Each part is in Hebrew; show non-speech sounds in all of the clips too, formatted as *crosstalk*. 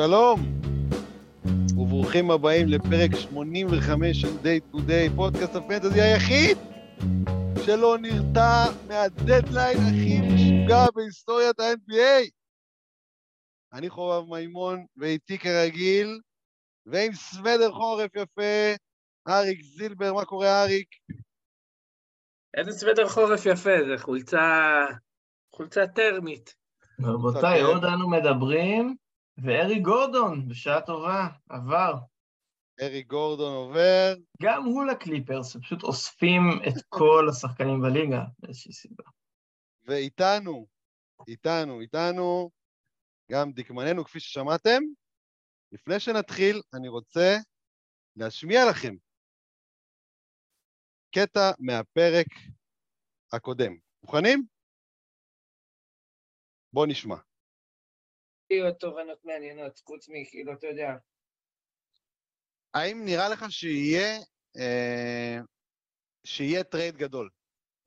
שלום, וברוכים הבאים לפרק 85 של Day to Day, פודקאסט הפנטזי היחיד שלא נרתע מהדדליין הכי משוגע בהיסטוריית ה-NBA. אני חובב מימון, ואיתי כרגיל, ועם סוודר חורף יפה, אריק זילבר, מה קורה אריק? איזה סוודר חורף יפה, זה חולצה, חולצה טרמית. רבותיי, עוד אנו מדברים, וארי גורדון, בשעה טובה, עבר. ארי גורדון עובר. גם הוא לקליפרס, פשוט אוספים את *laughs* כל השחקנים בליגה, באיזושהי סיבה. ואיתנו, איתנו, איתנו, גם דקמננו, כפי ששמעתם. לפני שנתחיל, אני רוצה להשמיע לכם קטע מהפרק הקודם. מוכנים? בואו נשמע. יהיו תובנות מעניינות, חוץ מכאילו, אתה יודע. האם נראה לך שיהיה, אה, שיהיה trade גדול?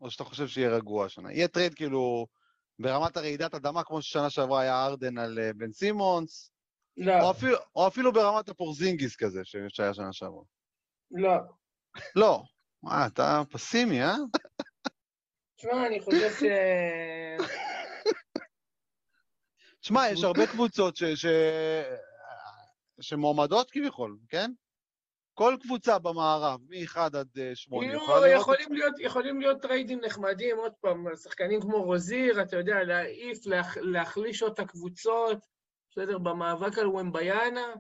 או שאתה חושב שיהיה רגוע השנה? יהיה trade כאילו ברמת הרעידת אדמה, כמו ששנה שעברה היה הארדן על אה, בן סימונס, לא, או אפילו, או אפילו ברמת הפורזינגיס כזה שהיה שנה שעברה. לא. לא. מה, אתה פסימי, אה? תשמע, אני חושב ש... שמע, יש הרבה קבוצות ש... ש... שמועמדות כביכול, כן? כל קבוצה במערב, מ-1 עד 8, כאילו, יכולה לראות... יכולים להיות, יכולים להיות טריידים נחמדים, עוד פעם, שחקנים כמו רוזיר, אתה יודע, להעיף, להח, להחליש עוד את הקבוצות, בסדר, במאבק על ומביאנה,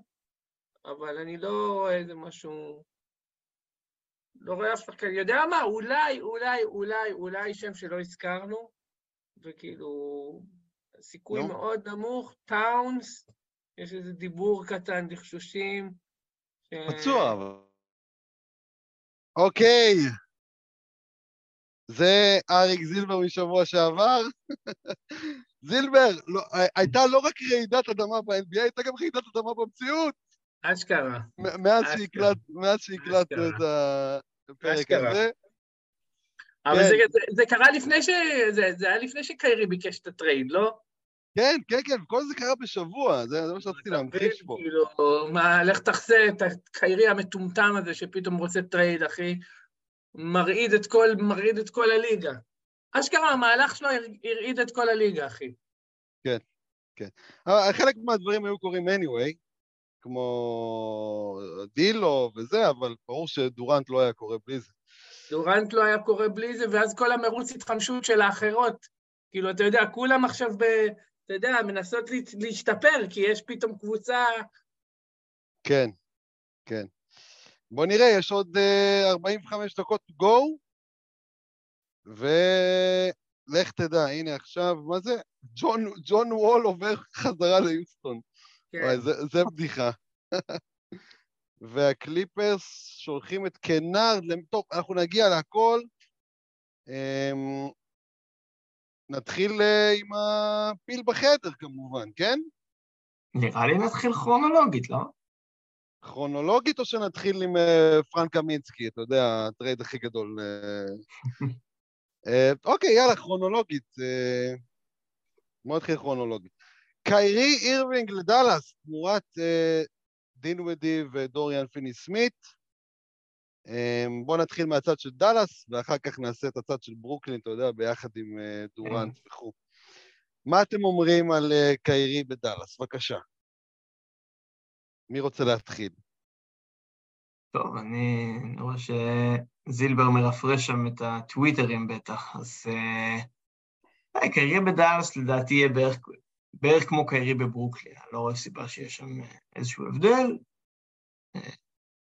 אבל אני לא רואה איזה משהו... לא רואה אף שחקן. יודע מה, אולי, אולי, אולי, אולי שם שלא הזכרנו, וכאילו, סיכוי נו. מאוד נמוך, טאונס, יש איזה דיבור קטן, דחשושים. ש- פצוע, אבל... אוקיי. זה אריק זילבר משבוע שעבר. *laughs* זילבר, לא, הייתה לא רק רעידת אדמה ב-NBA, הייתה גם רעידת אדמה במציאות, אשכרה. מ- מאז שהקלטנו את הפרק. הזה. אבל כן. זה, זה, זה קרה לפני ש... זה, זה היה לפני שקיירי ביקש את ה trade, לא? כן, כן, כן, כל זה קרה בשבוע, זה זה מה שרציתי להמחיש פה. כאילו, מה, לך תחסה את הקיירי המטומטם הזה שפתאום רוצה trade, אחי. מרעיד את כל, מרעיד את כל הליגה. אשכרה, המהלך שלו הר- הרעיד את כל הליגה, אחי. אבל חלק מהדברים היו קורים anyway, כמו דילו וזה, אבל ברור שדורנט לא היה קורה בלי זה. דורנט לא היה קורה בלי זה, ואז כל המרוץ התחמשות של האחרות. כאילו, אתה יודע, כולם עכשיו ב... אתה יודע, מנסות להשתפר, כי יש פתאום קבוצה... כן, כן. בוא נראה, יש עוד uh, 45 דקות go, ולך תדע, הנה עכשיו, מה זה? ג'ון, ג'ון וול עובר חזרה ליוסטון. כן, וואי, זה, זה בדיחה. *laughs* והקליפרס שולחים את קנארד, למ- טוב, אנחנו נגיע להכל. נתחיל אה, עם הפיל בחדר כמובן, כן? נראה לי נתחיל כרונולוגית, לא? כרונולוגית או שנתחיל עם אה, פרנק קמינסקי, אתה יודע, הטרייד הכי גדול. אה. *laughs* אוקיי, יאללה, כרונולוגית. בוא נתחיל כרונולוגית. קיירי אירווינג לדאלאס, תמורת אה, דינווידי ודוריאן פיני סמית. אה, בוא נתחיל מהצד של דאלאס, ואחר כך נעשה את הצד של ברוקלין, אתה יודע, ביחד עם אה, דורנט וכו'. מה אתם אומרים על אה, קיירי בדאלאס? בבקשה. מי רוצה להתחיל? טוב, אני רואה שזילבר מרפרש שם את הטוויטרים בטח, אז... אה, אה, קיירי בדאלאס לדעתי יהיה בערך, בערך כמו קיירי בברוקלין, אני לא רואה סיבה שיש שם אה, איזשהו הבדל.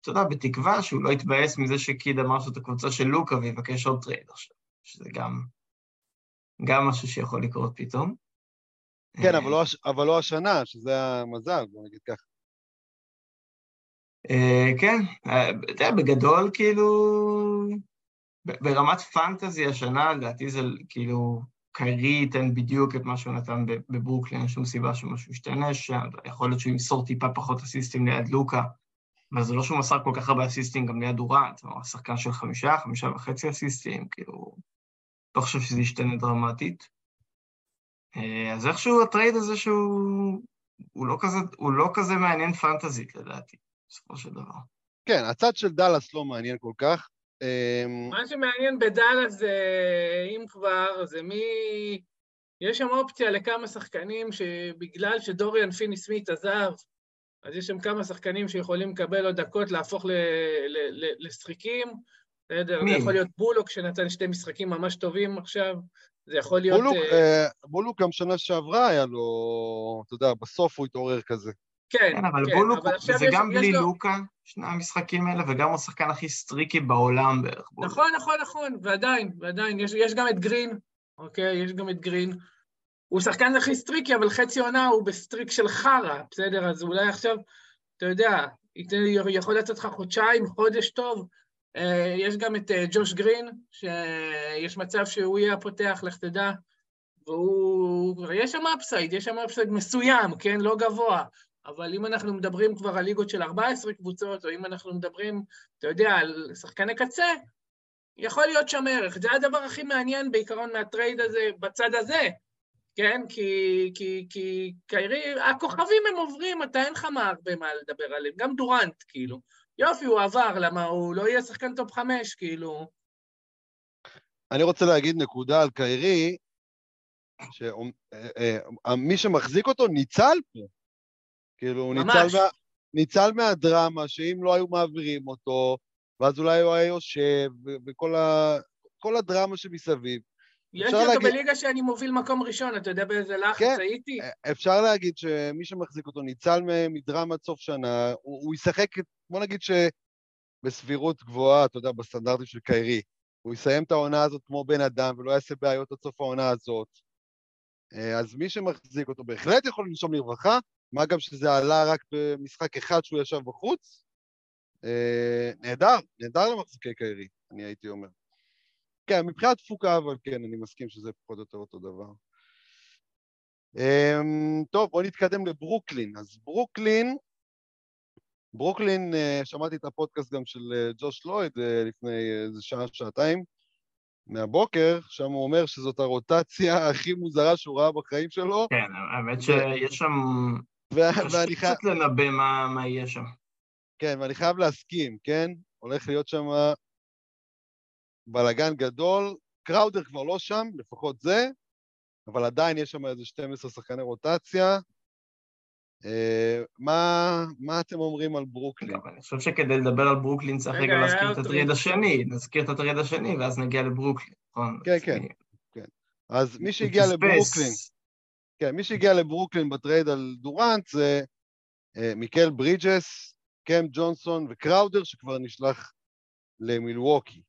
אתה יודע, בתקווה שהוא לא יתבאס מזה שקיד אמר שזאת הקבוצה של לוקה ויבקש עוד טרייד עכשיו, שזה גם, גם משהו שיכול לקרות פתאום. כן, אה, אבל לא, אבל לא השנה, שזה המזל, בוא נגיד ככה. אה, כן, אה, אתה יודע, בגדול, כאילו, ברמת פנטזי השנה, לדעתי זה כאילו, קיירי ייתן בדיוק את מה שהוא נתן בברוקלין, אין שום סיבה שמשהו ישתנה שם, יכול להיות שהוא ימסור טיפה פחות אסיסטים ליד לוקה, אבל זה לא שהוא מסר כל כך הרבה אסיסטים גם ליד דורנט, הוא שחקן של חמישה, חמישה וחצי אסיסטים, כאילו, לא חושב שזה ישתנה דרמטית. אה, אז איכשהו הטרייד הזה שהוא הוא לא כזה, הוא לא כזה מעניין פנטזית לדעתי, בסופו של דבר. כן, הצד של דאלאס לא מעניין כל כך. אמ, מה שמעניין בדאלאס זה, אם כבר, זה מי... יש שם אופציה לכמה שחקנים שבגלל שדוריאן פיני סמית עזב, אז יש שם כמה שחקנים שיכולים לקבל עוד דקות להפוך לשחיקים. בסדר, זה יכול להיות בולוק שנתן שתי משחקים ממש טובים עכשיו, זה יכול להיות... בולוק, אה... בולוק גם שנה שעברה היה לו, אתה יודע, בסוף הוא התעורר כזה. כן, כן, אבל כן, בולוק, אבל זה יש- גם יש בלי לו- לוקה, שני המשחקים האלה, וגם הוא השחקן הכי streaky בעולם בערך. בולוק. נכון, נכון, נכון, ועדיין, ועדיין, יש, יש גם את גרין, אוקיי? יש גם את גרין. הוא שחקן הכי streaky, אבל חצי עונה הוא ב streak של חרא, בסדר? אז אולי עכשיו, אתה יודע, יכול לצאת לך חודשיים, חודש טוב. אה, יש גם את אה, ג'וש גרין, שיש מצב שהוא יהיה הפותח, לך תדע. והוא... יש שם upside, יש שם upside מסוים, כן? לא גבוה. אבל אם אנחנו מדברים כבר על ליגות של 14 קבוצות, או אם אנחנו מדברים, אתה יודע, על שחקני קצה, יכול להיות שם ערך. זה הדבר הכי מעניין בעיקרון מהטרייד הזה, בצד הזה, כן? כי, כי, כי קיירי, הכוכבים הם עוברים, אתה אין לך מה הרבה מה לדבר עליהם, גם דורנט, כאילו. יופי, הוא עבר, למה הוא לא יהיה שחקן top חמש, כאילו. אני רוצה להגיד נקודה על קיירי, שמי שמחזיק אותו ניצל פה. כאילו, הוא ניצל. מה, ניצל מהדרמה, שאם לא היו מעבירים אותו, ואז אולי הוא היה יושב, וכל ה, הדרמה שמסביב. יש לי אותו להגיד- בליגה שאני מוביל מקום ראשון, אתה יודע באיזה לחץ כן. הייתי? אפשר להגיד שמי שמחזיק אותו ניצל מ- מדרמת סוף שנה, הוא, הוא ישחק, בוא נגיד שבסבירות גבוהה, אתה יודע, בסטנדרטים של קיירי. הוא יסיים את העונה הזאת כמו בן אדם ולא יעשה בעיות עד סוף העונה הזאת. אה, אז מי שמחזיק אותו בהחלט יכול לנשום לרווחה, מה גם שזה עלה רק במשחק אחד שהוא ישב בחוץ. אה, נהדר, נהדר למחזיקי קיירי, אני הייתי אומר. כן, מבחינת תפוקה, אבל כן, אני מסכים שזה פחות או יותר אותו דבר. Um, טוב, בואו נתקדם לברוקלין. אז ברוקלין, ברוקלין, uh, שמעתי את הפודקאסט גם של uh, ג'וש לויד uh, לפני איזה שעה, שעתיים מהבוקר, שם הוא אומר שזאת הרוטציה *laughs* הכי מוזרה שהוא ראה בחיים שלו, כן, האמת שיש שם... ואני חייב, קצת לנבא מה- מה יהיה שם. כן, ואני חייב להסכים, כן? הולך להיות שם בלאגן גדול. קראודר כבר לא שם, לפחות זה, אבל עדיין יש שם איזה 12 שחקני רוטציה. אה, מה, מה אתם אומרים על ברוקלין? אני חושב שכדי לדבר על ברוקלין צריך רגע, להזכיר את הטרייד טרייד. השני, נזכיר את הטרייד השני ואז נגיע לברוקלין, נכון? כן, כן. אני- אז מי שהגיע. לברוקלין, כן, מי שהגיע לברוקלין בטרייד על דורנט זה אה, מיקל ברידג'ס, קם ג'ונסון וקראודר, שכבר נשלח למילווקי.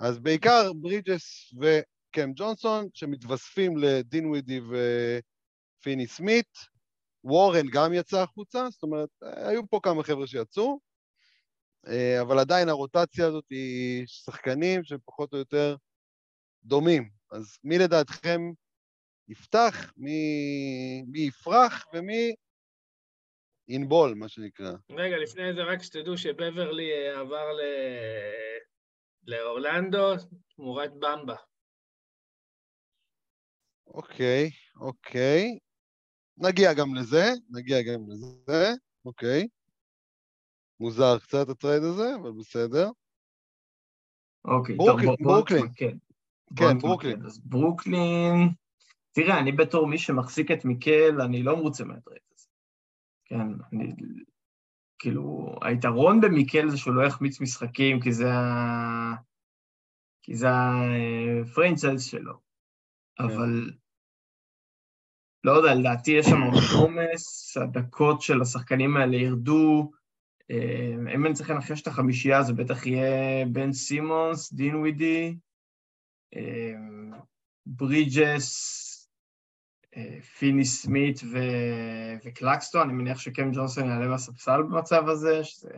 אז בעיקר ברידג'ס וקם ג'ונסון, שמתווספים לדינווידי ופיני סמית. וורן גם יצא החוצה, זאת אומרת, היו פה כמה חבר'ה שיצאו, אה, אבל עדיין הרוטציה הזאת היא שחקנים שפחות או יותר דומים. אז מי לדעתכם יפתח, מי, מי יפרח ומי ינבול, מה שנקרא. רגע, לפני זה רק שתדעו שבברלי אה, עבר ל... לאורלנדו תמורת במבה. אוקיי, אוקיי. נגיע גם לזה, נגיע גם לזה, אוקיי. מוזר קצת הטרייד הזה, אבל בסדר. אוקיי, ברוקלין, טוב, ברוקלין. כן, נתמקד. ברוקלין. אז ברוקלין, תראה, אני בתור מי שמחזיק את מיקל, אני לא מרוצה מהטרייד הזה. כן, אני... כאילו, היתרון במיקל זה שהוא לא יחמיץ משחקים, כי זה ה... כי זה הפרנצייז שלו. אבל לא יודע, לדעתי יש שם עומס, הדקות של השחקנים האלה ירדו. אה, אם אני צריך לנחש את החמישייה, זה בטח יהיה בן סימונס, דין ווידי, אה, ברידג'ס, פיני סמית ו- וקלקסטון, אני מניח שקם ג'ונסון יעלה מהספסל במצב הזה, שזה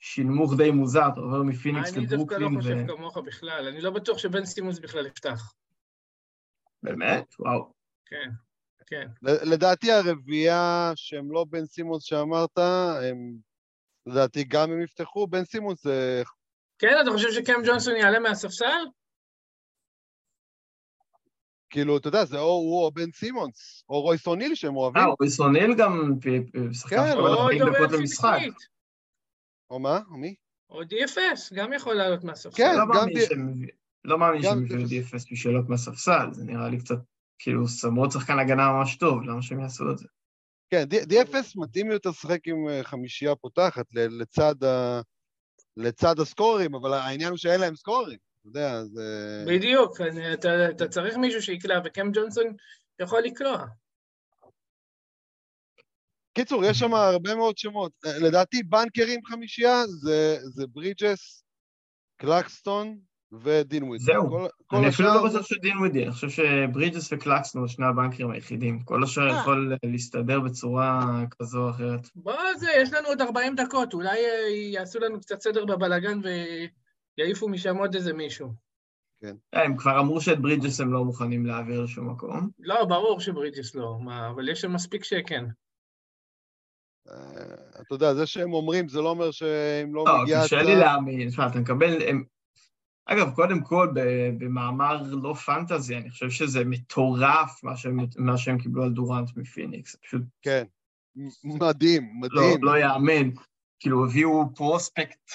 שנמוך די מוזר, אתה עובר מפיניקס אני דווקא לא לברוקלין, חושב ו... כמוך בכלל, אני לא בטוח שבן סימונס בכלל יפתח. באמת? וואו. כן, כן. לדעתי הרביעייה שהם לא בן סימונס שאמרת, הם לדעתי גם הם יפתחו. בן סימונס זה... כן, אתה חושב שקם ג'ונסון יעלה מהספסל? כאילו, אתה יודע, זה או הוא או בן סימונס, או רויס אוניל שהם אוהבים. אה, רויס אוניל גם פ- פ- שחקן כן, או 40 דובר דקות למשחק. או מה? או מי? או DFS, גם יכול לעלות מהספסל. כן, לא גם מביא- לא מאמין שהם הביאו DFS. DFS בשביל להיות מהספסל, זה נראה לי קצת, כאילו, למרות שחקן הגנה ממש טוב, למה שהם יעשו את זה? כן, DFS מתאים יותר לשחק עם אה, חמישייה פותחת. לצד הסקוררים, אבל העניין הוא שאין להם סקוררים, אתה יודע, זה... בדיוק, אני- אתה- אתה צריך מישהו שיקלע, וקם ג'ונסון יכול לקלוע. קיצור, יש שם הרבה מאוד שמות. אה, לדעתי בנקרים חמישייה זה, זה ברידג'ס, קלקסטון ודין וויד. זהו. כל, כל אני אפילו לא בטוח שדין ווידי, אני חושב שברידג'ס וקלקסון הם שני הבנקרים היחידים. כל השאר אה. יכול להסתדר בצורה כזו או אחרת. בוא, זה, יש לנו עוד 40 דקות, אולי אה, יעשו לנו קצת סדר בבלגן ויעיפו משם עוד איזה מישהו. אה, הם כבר אמרו שאת ברידג'ס הם לא מוכנים להעביר לשום מקום. לא, ברור שברידג'ס לא, מה, אבל יש שם מספיק שכן. אה, אתה יודע, זה שהם אומרים, זה לא אומר שאם לא, לא, מגיעה קשה לי להאמין. תשמע, אתה מקבל... הם- אגב, קודם כל, במאמר לא פנטזי, אני חושב שזה מטורף מה שהם, מה שהם קיבלו על דורנט מפיניקס. פשוט כן. מ- מדהים, לא, מדהים. לא יאמן. כאילו, הביאו פרוספקט.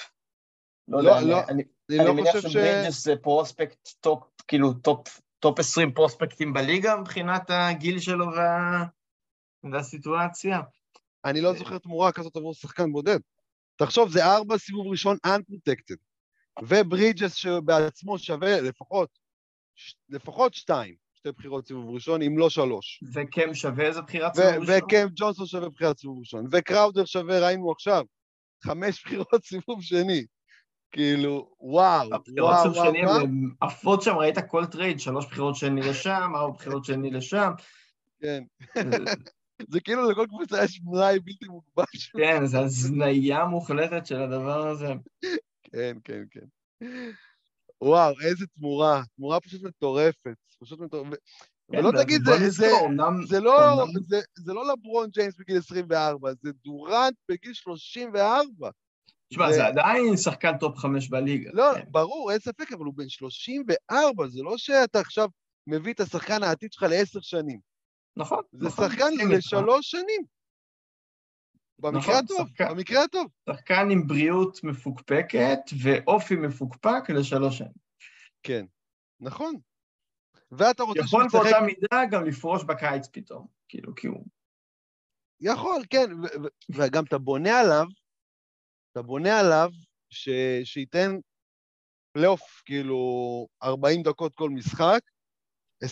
לא לא, יודע, לא, אני, אני אני לא מניח חושב ש... שברידג'ס זה prospect top, כאילו, top, top 20 פרוספקטים בליגה מבחינת הגיל שלו וה... והסיטואציה. אני לא זוכר תמורה כזאת עבור שחקן בודד. תחשוב, זה ארבע סיבוב ראשון unprotected, וברידג'ס שבעצמו שווה לפחות, ש- לפחות שתיים, שתי בחירות סיבוב ראשון, אם לא שלוש. וקם שווה איזה בחירת ו- סיבוב ראשון? וקם ג'ונסון שווה בחירת סיבוב ראשון, וקראודר שווה, ראינו עכשיו, חמש בחירות סיבוב שני. כאילו, וואו, וואו, וואו, שני הן עפות שם, ראית כל טרייד, שלוש בחירות שני לשם, ארבע בחירות שני לשם. כן. *laughs* זה כאילו לכל קבוצה יש מלאי בלתי מוגבל. של- כן, זו הזניה מוחלטת של הדבר הזה. כן, כן, כן. וואו, איזה תמורה, תמורה פשוט מטורפת, פשוט מטורפת. כן, ולא תגיד, זה, זה, זה, לא, זה לא לברון ג'יימס בגיל 24, זה דורנט בגיל 34. תשמע, זה עדיין שחקן top חמש בליגה. לא, כן. ברור, אין ספק, אבל הוא בן 34, זה לא שאתה עכשיו מביא את השחקן העתיד שלך לעשר שנים. נכון. זה נכון, שחקן. לשלוש שנים. במקרה נכון, הטוב, שחקן- במקרה הטוב. שחקן עם בריאות מפוקפקת ואופי מפוקפק לשלוש שנים. כן, נכון. ואתה רוצה שהוא יכול ישחק... באותה מידה גם לפרוש בקיץ פתאום, כאילו, כי הוא... יכול, כן, וגם אתה בונה עליו, אתה בונה עליו ש... שייתן פלייאוף, כאילו, 40 דקות כל משחק, 22-3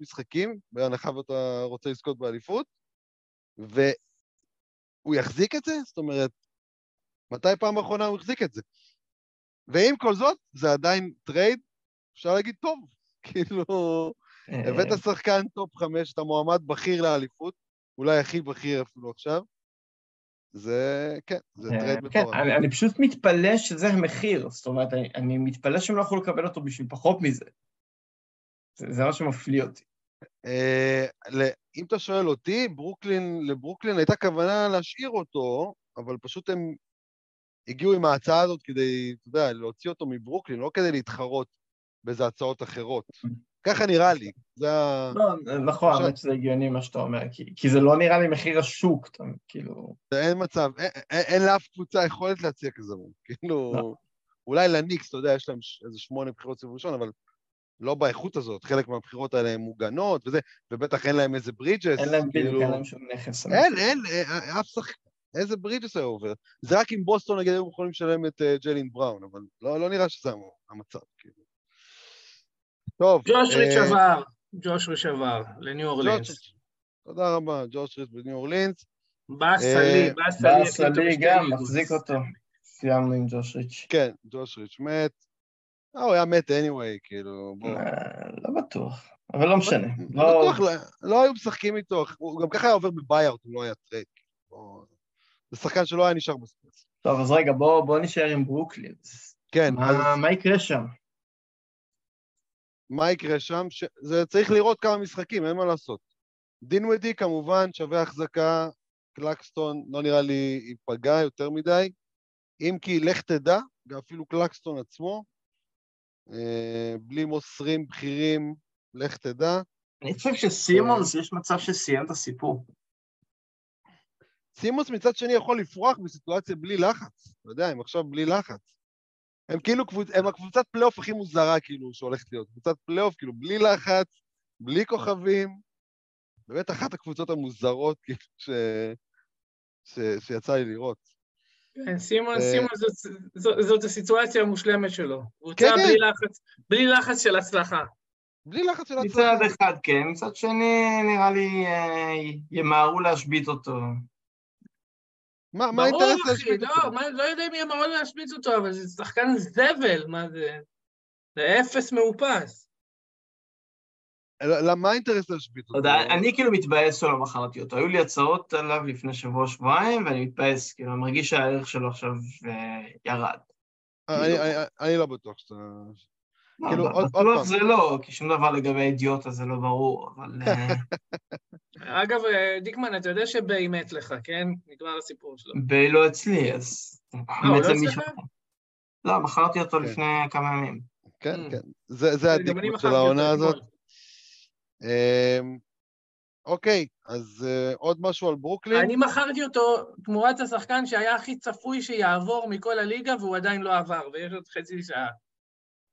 משחקים, בהנחה ואתה רוצה לזכות באליפות, והוא יחזיק את זה? זאת אומרת, מתי פעם אחרונה הוא החזיק את זה? ועם כל זאת, זה עדיין טרייד, אפשר להגיד טוב. *laughs* כאילו, הבאת אה, שחקן top חמש, אתה מועמד בכיר לאליפות, אולי הכי בכיר אפילו עכשיו. זה, כן, זה טרייד כן, מטורף. אני, אני פשוט מתפלא שזה המחיר, זאת אומרת, אני, אני מתפלא שהם לא יכולו לקבל אותו בשביל פחות מזה. זה, זה מה שמפליא אותי. אה, אם אתה שואל אותי, ברוקלין, לברוקלין הייתה כוונה להשאיר אותו, אבל פשוט הם הגיעו עם ההצעה הזאת כדי, אתה יודע, להוציא אותו מברוקלין, לא כדי להתחרות באיזה הצעות אחרות. ככה נראה לי. זה ה... לא, נכון, האמת שזה הגיוני מה שאתה אומר, כי, זה לא נראה לי מחיר השוק, כאילו... אין מצב, אין, לאף קבוצה יכולת להציע כזה. כאילו, לא. אולי לניקס, אתה יודע, יש להם איזה שמונה בחירות סיבוב ראשון, אבל לא באיכות הזאת. חלק מהבחירות האלה הן מוגנות וזה, ובטח אין להם איזה ברידג'ס. אין להם בדיוק, כאילו... אין להם שום נכס. אין, אין, אה, אף שחקן. איזה ברידג'ס היה עובר? זה רק אם בוסטון נגיד היו יכולים לשלם את אה, ג'לין בראון, אבל לא, לא נראה שזה המ- המצב, כאילו. טוב. ג'וש אה, ריץ' עבר, ג'וש ריץ' עבר, לניו אורלינס. תודה רבה, ג'וש ריץ' בניו אורלינס. באסה אה, לי, באסה לי. באסה הכי טוב לי בשתי גם. מחזיק אותו. סיימנו עם ג'וש ריץ'. כן, ג'וש ריץ' מת. אה, הוא היה מת anyway, כאילו, בוא. אה, לא בטוח, אבל לא משנה. לא לא- בטוח, לא- לא היו משחקים איתו, הוא גם ככה היה עובר ב buy-out, הוא לא היה טרייד. בוא- זה שחקן שלא היה נשאר בספייס. טוב, אז רגע, בוא בוא נישאר עם ברוקלין. כן, מה יקרה שם? מה יקרה שם? ש... זה צריך לראות כמה משחקים, אין מה לעשות. דינווידי כמובן שווה החזקה, קלקסטון לא נראה לי ייפגע יותר מדי, אם כי לך תדע, גם אפילו קלקסטון עצמו, אה, בלי מוסרים בכירים, לך תדע. אני חושב שסימונס, יש מצב שסיים את הסיפור. סימונס מצד שני יכול לפרוח בסיטואציה בלי לחץ. אתה יודע, הם עכשיו בלי לחץ. הם כאילו, קבוצ... הם הקבוצת פלייאוף הכי מוזרה, כאילו, שהולכת להיות. קבוצת פלייאוף, כאילו, בלי לחץ, בלי כוכבים. באמת אחת הקבוצות המוזרות, כאילו, ש... ש... שיצא לי לראות. כן, סימון, אה, סימון זאת- זאת- זאת הסיטואציה המושלמת שלו. קבוצה כן, כן. בלי לחץ, בלי לחץ של הצלחה. בלי לחץ של הצלחה. מצד אחד כן, מצד שני נראה לי אה, ימהרו להשבית אותו. מה, מה ברור, האינטרס אחי, להשמיד אותו? לא, מה- לא יודע אם יהיה מרון להשמיץ אותו, אבל זה שחקן זבל, מה זה? זה אפס מאופס. למה האינטרס להשבית אותו? אני כאילו מתבאס שלא מכרתי אותו. היו לי הצעות עליו לפני שבוע-שבועיים, ואני מתבאס, כאילו, אני מרגיש שהערך שלו עכשיו אה, ירד. אני- אני- אני לא בטוח שאתה... לא, כאילו, עוד- עוד בטוח פעם. זה לא, כי שום דבר לגבי האידיוט הזה לא ברור, אבל... אה, *laughs* אגב, אה, דיקמן, אתה יודע שביי מת לך, כן? נגמר הסיפור שלו. ביי לא אצלי, אז... אה, הוא מת לא אצלך? אחר. לא, מכרתי אותו כן. לפני כמה ימים. כן. כן. זה זה הדיקות של העונה הזאת. אמ, אוקיי, אז אה, עוד משהו על ברוקלין? אני מכרתי אותו תמורת השחקן שהיה הכי צפוי שיעבור מכל הליגה, והוא עדיין לא עבר, ויש עוד חצי שעה.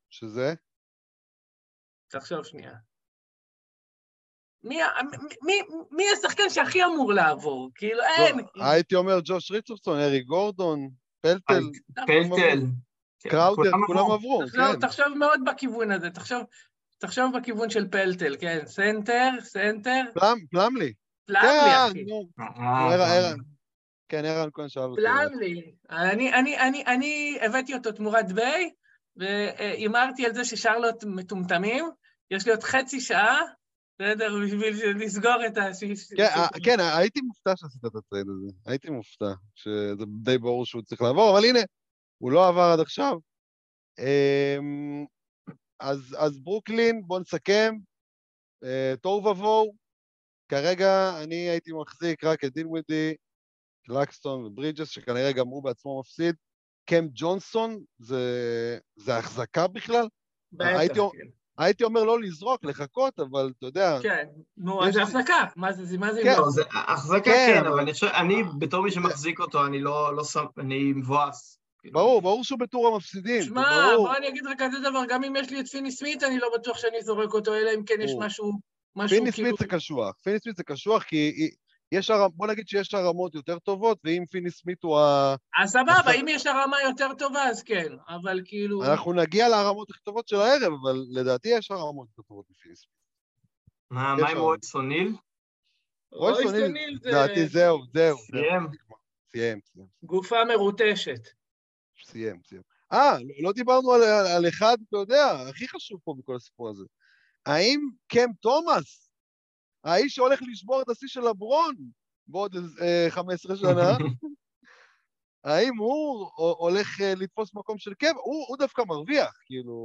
שזה? תחשוב שנייה. מי, השחקן שהכי אמור לעבור? כאילו, אין. לא, הייתי אומר ג'וש ריצ'רדסון, אריק גורדון, פלטל, פלטל. כן, קראודר, כולם עברו. תחשוב, כן. תחשוב מאוד בכיוון הזה, תחשוב, תחשוב בכיוון של פלטל, כן, סנטר, סנטר. פלאמלי, כן, אחי. אה, אה, ערן. כן, ערן כהן. אני, אני, אני, אני הבאתי אותו תמורת ביי, והימרתי על זה ששרלוט מטומטמים, יש לי עוד חצי שעה, בסדר, בשביל לסגור את ה... כן, כן, הייתי מופתע שעשית את הטרייד הזה. הייתי מופתע, שזה די ברור שהוא צריך לעבור, אבל הנה, הוא לא עבר עד עכשיו. אמ, אז, אז ברוקלין, בואו נסכם. אה, תוהו ובוהו. כרגע אני הייתי מחזיק רק את דינווידי, קלקסטון וברידג'ס, שכנראה גם הוא בעצמו מפסיד. קם ג'ונסון, זה, זה החזקה בכלל? בטח, הייתי- כן. הייתי אומר לא לזרוק, לחכות, אבל אתה יודע, כן, נו, יש- אז זה הפסקה, מה זה, מה זה, כן. לא, זה החזקה כן, כן, אבל- אבל אני חושב, אני בתור מי שמחזיק אותו, אני לא לא שם, אני מבואס. ברור, ברור שהוא בטור המפסידים, זה שמע. בוא אני אגיד לך כזה דבר, גם אם יש לי את פיני סמית, אני לא בטוח שאני זורק אותו, אלא אם כן יש. משהו, משהו פיני כאילו... סמית זה קשוח, פיני סמית זה קשוח כי היא- יש, הר- בוא נגיד שיש הרמות יותר טובות, ואם פיני סמית הוא ה... אז סבבה, אם יש הרמה יותר טובה, אז כן, אבל כאילו... אנחנו נגיע להרמות הכי טובות של הערב, אבל לדעתי יש הרמות יותר טובות מפיני סמית. מה מה עם. רויס אוניל? רויס אוניל, זה לדעתי זהו, זהו. סיים. סיים, סיים, גופה מרוטשת. סיים, סיים. אה, לא- דיברנו על אחד, אתה יודע, הכי חשוב פה בכל הסיפור הזה. האם קם תומאס, האיש שהולך לשבור את השיא של לברון בעוד איזה, אה, 15 שנה, *laughs* האם הוא הולך אה, לתפוס מקום של קם? הוא, הוא דווקא מרוויח, כאילו,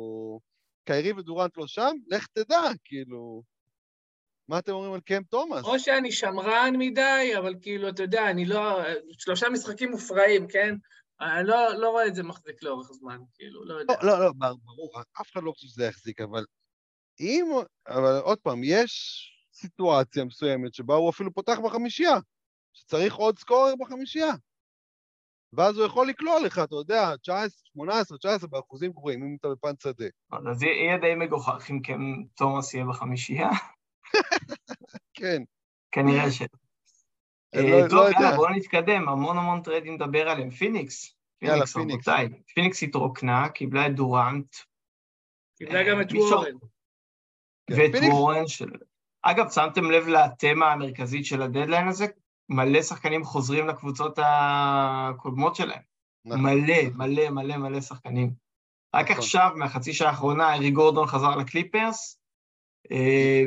קיירי ודורנט לא שם, לך תדע, כאילו, מה אתם אומרים על קם תומאס? או שאני שמרן מדי, אבל כאילו, אתה יודע, אני לא... שלושה משחקים מופרעים, כן? אני לא, לא רואה את זה מחזיק לאורך זמן, כאילו, לא יודע. לא, לא, לא, בר- ברור, אף אחד לא חושב שזה יחזיק, אבל אם, אבל עוד פעם, יש סיטואציה מסוימת שבה הוא אפילו פותח בחמישייה, שצריך עוד סקורר בחמישייה. ואז הוא יכול לקלוע לך, אתה יודע, 19, 18, 19 באחוזים גבוהים, אם אתה בפן שדה. אז יהיה די מגוחך אם קם תומאס יהיה בחמישייה, כן. כנראה ש... אה, לא- טוב, לא יודע. יאללה, בואו נתקדם, המון המון טריידים לדבר עליהם. פיניקס. יאללה, פיניקס, פיניקס. רבותיי. פיניקס התרוקנה, קיבלה את דורנט קיבלה גם את מישהו- וורן. כן, ואת וורן של... אגב, שמתם לב לתמה המרכזית של הדדליין הזה? מלא שחקנים חוזרים לקבוצות הקודמות שלהם. נכון. מלא, מלא, מלא, מלא שחקנים. רק נכון. עכשיו, מהחצי שעה האחרונה, אריק גורדון חזר לקליפרס. אה,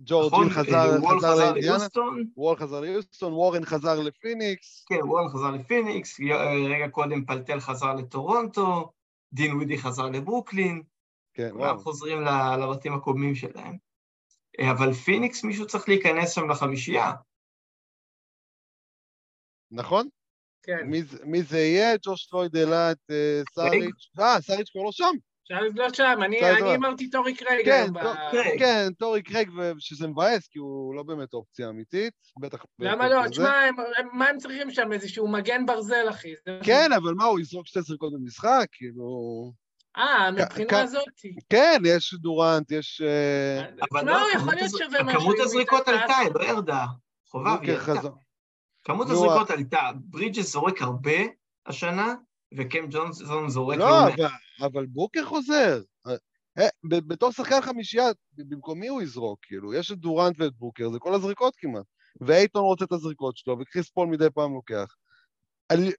ג'ורג'ין נכון, חזר אה, חזר חזר ליוסטון, וול חזר ליוסטון, וורן חזר לפיניקס. כן, וורן חזר לפיניקס, אה, רגע קודם פלטל חזר לטורונטו, דינווידי חזר לברוקלין, כן, כולם וואו. חוזרים לבתים הקודמים שלהם. אה, אבל פיניקס, מישהו צריך להיכנס שם לחמישייה. נכון? כן. מי מי זה יהיה? ג'וש טרויד העלה את אה, סאריץ'. אה, סאריץ' כבר לא שם. סאריץ' לא שם, אני לא. אמרתי טורי קרייג כן. כן, טורי קרייג, שזה מבאס, כי הוא לא באמת אופציה אמיתית, בטח... למה לא? תשמע, מה הם צריכים שם? איזשהו מגן ברזל, אחי. כן, אבל מה, הוא יזרוק שתי זריקות במשחק? כאילו... אה, כ- מבחינה הזאת. כן, יש דורנט, יש... אה, אבל לא, הוא יכול להיות שווה משהו. כמות הזריקות עלתה. היא לא ירדה. חובב, היא בוקר ירדה. כמות הזריקות עלתה. ברידג'ס זורק הרבה השנה, וקם ג'ונסון זורק לא, לא. אבל, בוקר חוזר. אה, בתור שחקן חמישייה, במקום מי הוא יזרוק? כאילו, יש את דורנט ואת בוקר, זה כל הזריקות כמעט. ואייטון רוצה את הזריקות שלו, וקריס פול מדי פעם לוקח.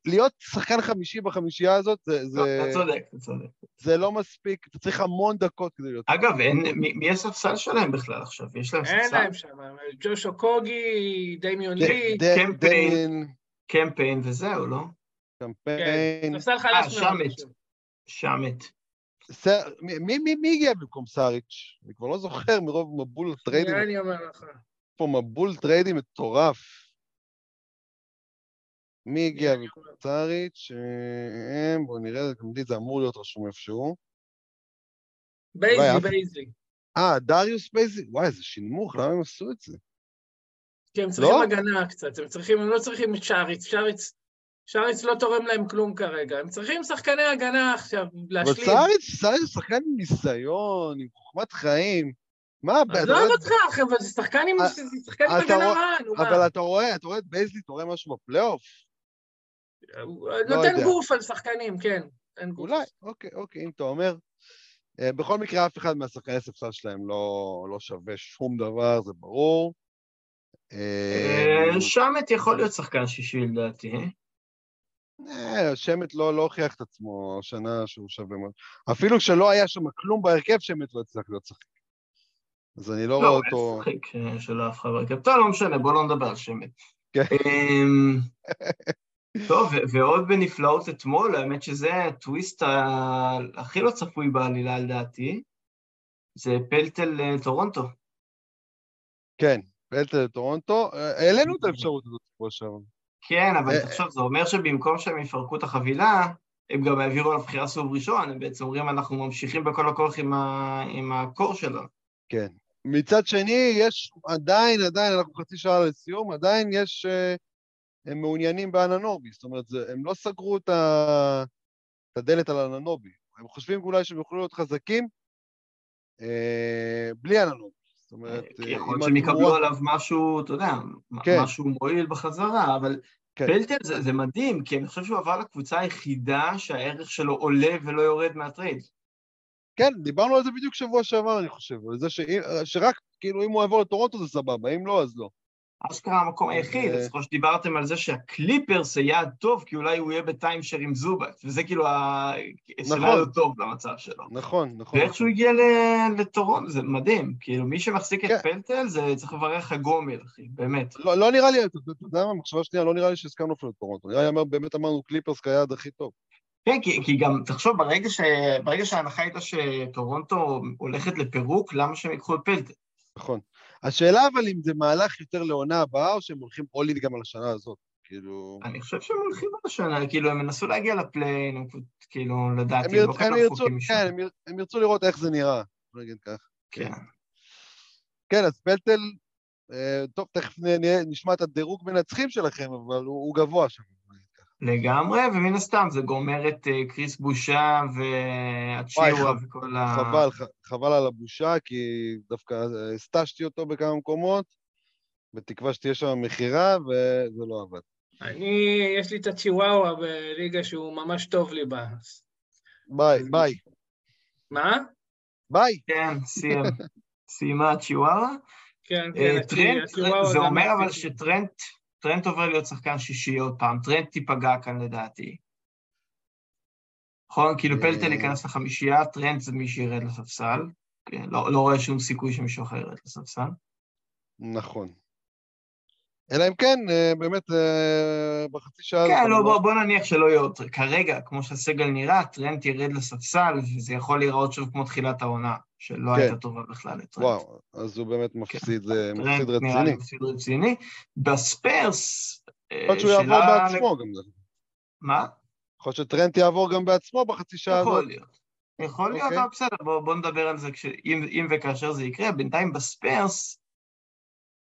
להיות שחקן חמישי בחמישייה הזאת, זה, לא, זה, אתה צודק, אתה צודק. זה לא מספיק, אתה צריך המון דקות כדי להיות... אגב, אין- מי הספסל שלהם בכלל עכשיו? יש להם אין ספסל? להם שם. ג'וש אוקוגי, דמיון ד- לי. ד- קמפיין. קמפיין וזהו, לא? קמפיין. ספסל אה, חלש מאוד. שמט. שמט. ס- מי- מי מי- מי הגיע במקום סאריץ'? אני כבר לא זוכר מרוב מבול טריידים. זה אני אומר לך. פה מבול טריידים מטורף. מי הגיע סאריץ'? אה, בואו נראה, תמיד זה אמור להיות רשום איפשהו. בייזלי, אף- בייזלי. אה, דריוס בייזלי? וואי, איזה שינמוך, למה הם עשו את זה? כי הם צריכים לא? הגנה קצת, הם צריכים, הם לא צריכים את סאריץ', סאריץ', סאריץ' לא תורם להם כלום כרגע, הם צריכים שחקני הגנה עכשיו, אבל להשלים. סאריץ', סאריץ' זה שחקן עם ניסיון, עם חוכמת חיים. מה, אתה עזוב אותך, אבל זה שחקן עם אה, שחקן עם הגנה מה. אבל אתה רואה, אתה רואה את בייזלי, אתה רואה משהו בפלייאוף? הוא לא נותן יודע. גוף על שחקנים, כן. אולי, אוקיי, אוקיי, אם אתה אומר. אה, בכל מקרה, אף אחד מהשחקני הספסל שלהם לא, לא שווה שום דבר, זה ברור. אה, אה, שמט יכול להיות שחקן שישי לדעתי. אה? אה, שמט לא, לא הוכיח את עצמו השנה שהוא שווה מאוד. אפילו כשלא היה שם כלום בהרכב, שמט לא הצליח להיות שחק. אז אני לא רואה לא, אותו... אין שחק אה, שלא אף אחד בהרכב. טוב, לא משנה, בוא לא נדבר על שמט. טוב, ועוד בנפלאות אתמול, האמת שזה הטוויסט הכי לא צפוי בעלילה לדעתי, זה פלטל אה, טורונטו. כן, פלטר לטורונטו. אה, העלינו את האפשרות הזאת פה שם. כן, אבל אה, תחשוב, זה אומר שבמקום שהם יפרקו את החבילה, הם גם העבירו לבחירה סוף ראשון, הם בעצם אומרים, אנחנו ממשיכים בכל הכוח עם, ה... עם הקור שלנו. כן. מצד שני, יש עדיין, עדיין, אנחנו חצי שעה לסיום, עדיין יש... אה, הם מעוניינים באננובי, זאת אומרת, זה, הם לא סגרו את, ה, את הדלת על אננובי. הם חושבים אולי שהם יוכלו להיות חזקים אה, בלי אננובי. זאת אומרת, אה, יכול להיות שהם יקבלו עליו משהו, אתה יודע, כן. משהו מועיל בחזרה, אבל כן. פלטל זה, זה מדהים, כי אני חושב שהוא עבר לקבוצה היחידה שהערך שלו עולה ולא יורד מהטרייד. כן, דיברנו על זה בדיוק שבוע שעבר, אני חושב, על זה שאם, שרק, כאילו, אם הוא יעבור לטורונטו זה סבבה, אם לא, אז לא. אשכרה המקום היחיד, אה, אז כמו שדיברתם על זה שהקליפרס זה יעד טוב, כי אולי הוא יהיה בטיימשר עם זובט, וזה כאילו ה... נכון. סצנריו טוב למצב שלו. נכון, נכון. ואיכשהו הגיע ל- לטורונטו, זה מדהים. כאילו, מי שמחזיק את כן. פלטל, זה צריך לברך הגומל, אחי, באמת. לא, לא נראה לי, אתה יודע מה, מחשבה שנייה, לא נראה לי שהסכמנו אפילו לטורונטו. נראה לי, באמת אמרנו קליפרס כיעד הכי טוב. כן, כי, כי גם, תחשוב, ברגע, ש... ברגע שההנחה הייתה שטורונטו הולכת לפירוק, למה שהם ייקחו את פלטל? נכון. השאלה אבל אם זה מהלך יותר לעונה הבאה, או שהם הולכים אולין גם על השנה הזאת. כאילו... אני חושב שהם הולכים על השנה, כאילו, הם ינסו להגיע לפליין, הם כאילו, הם, לדעתי. לא הם כתב ירצו. כן, הם. הם ירצו לראות איך זה נראה, בוא נגיד כך. כן. כן, אז פלטל, אה, טוב, תכף נשמע את הדירוג מנצחים שלכם, אבל הוא, הוא גבוה שם. לגמרי, ומן הסתם זה גומר את אה, קריס בושה והצ'יווה וואי, וכל ה... חבל, ח- חבל על בושה, כי דווקא אה, סטאשתי אותו בכמה מקומות, בתקווה שתהיה שם מכירה, וזה לא עבד. אני, יש לי את אצ'יוואה בליגה שהוא ממש טוב לי בה. ביי, ביי, מה? ביי. כן, סיים. *laughs* סיים אצ'יוואה. כן, אה, כן, אצ'יוואה זה אומר אבל. שטרנט, טרנט עובר להיות שחקן שישי עוד פעם, טרנט תיפגע כאן לדעתי. נכון? כאילו אה. פלטל ייכנס לחמישייה, טרנט זה מי שירד לספסל. כן, לא לא רואה שום סיכוי שמישהו אחר ירד לספסל. נכון. אלא אם כן, אה, באמת, אה, בחצי שעה... כן, לא, בוא, בוא נניח שלא יהיה עוד... כרגע, כמו שהסגל נראה, טרנט ירד לספסל, וזה יכול להיראות שוב כמו תחילת העונה, שלא כן. הייתה טובה בכלל לטרנט. וואו, אז הוא באמת מפסיד, זה מפסיד טרנט נראה לי רציני. מפסיד רציני. בספיירס, אה, יכול להיות שהוא יעבור בעצמו גם. מה? יכול להיות שטרנט יעבור גם בעצמו בחצי שעה הזאת. יכול להיות. יכול להיות, אוקיי. אבל בסדר, בואו בוא נדבר על זה אם, וכאשר זה יקרה. בינתיים בספיירס,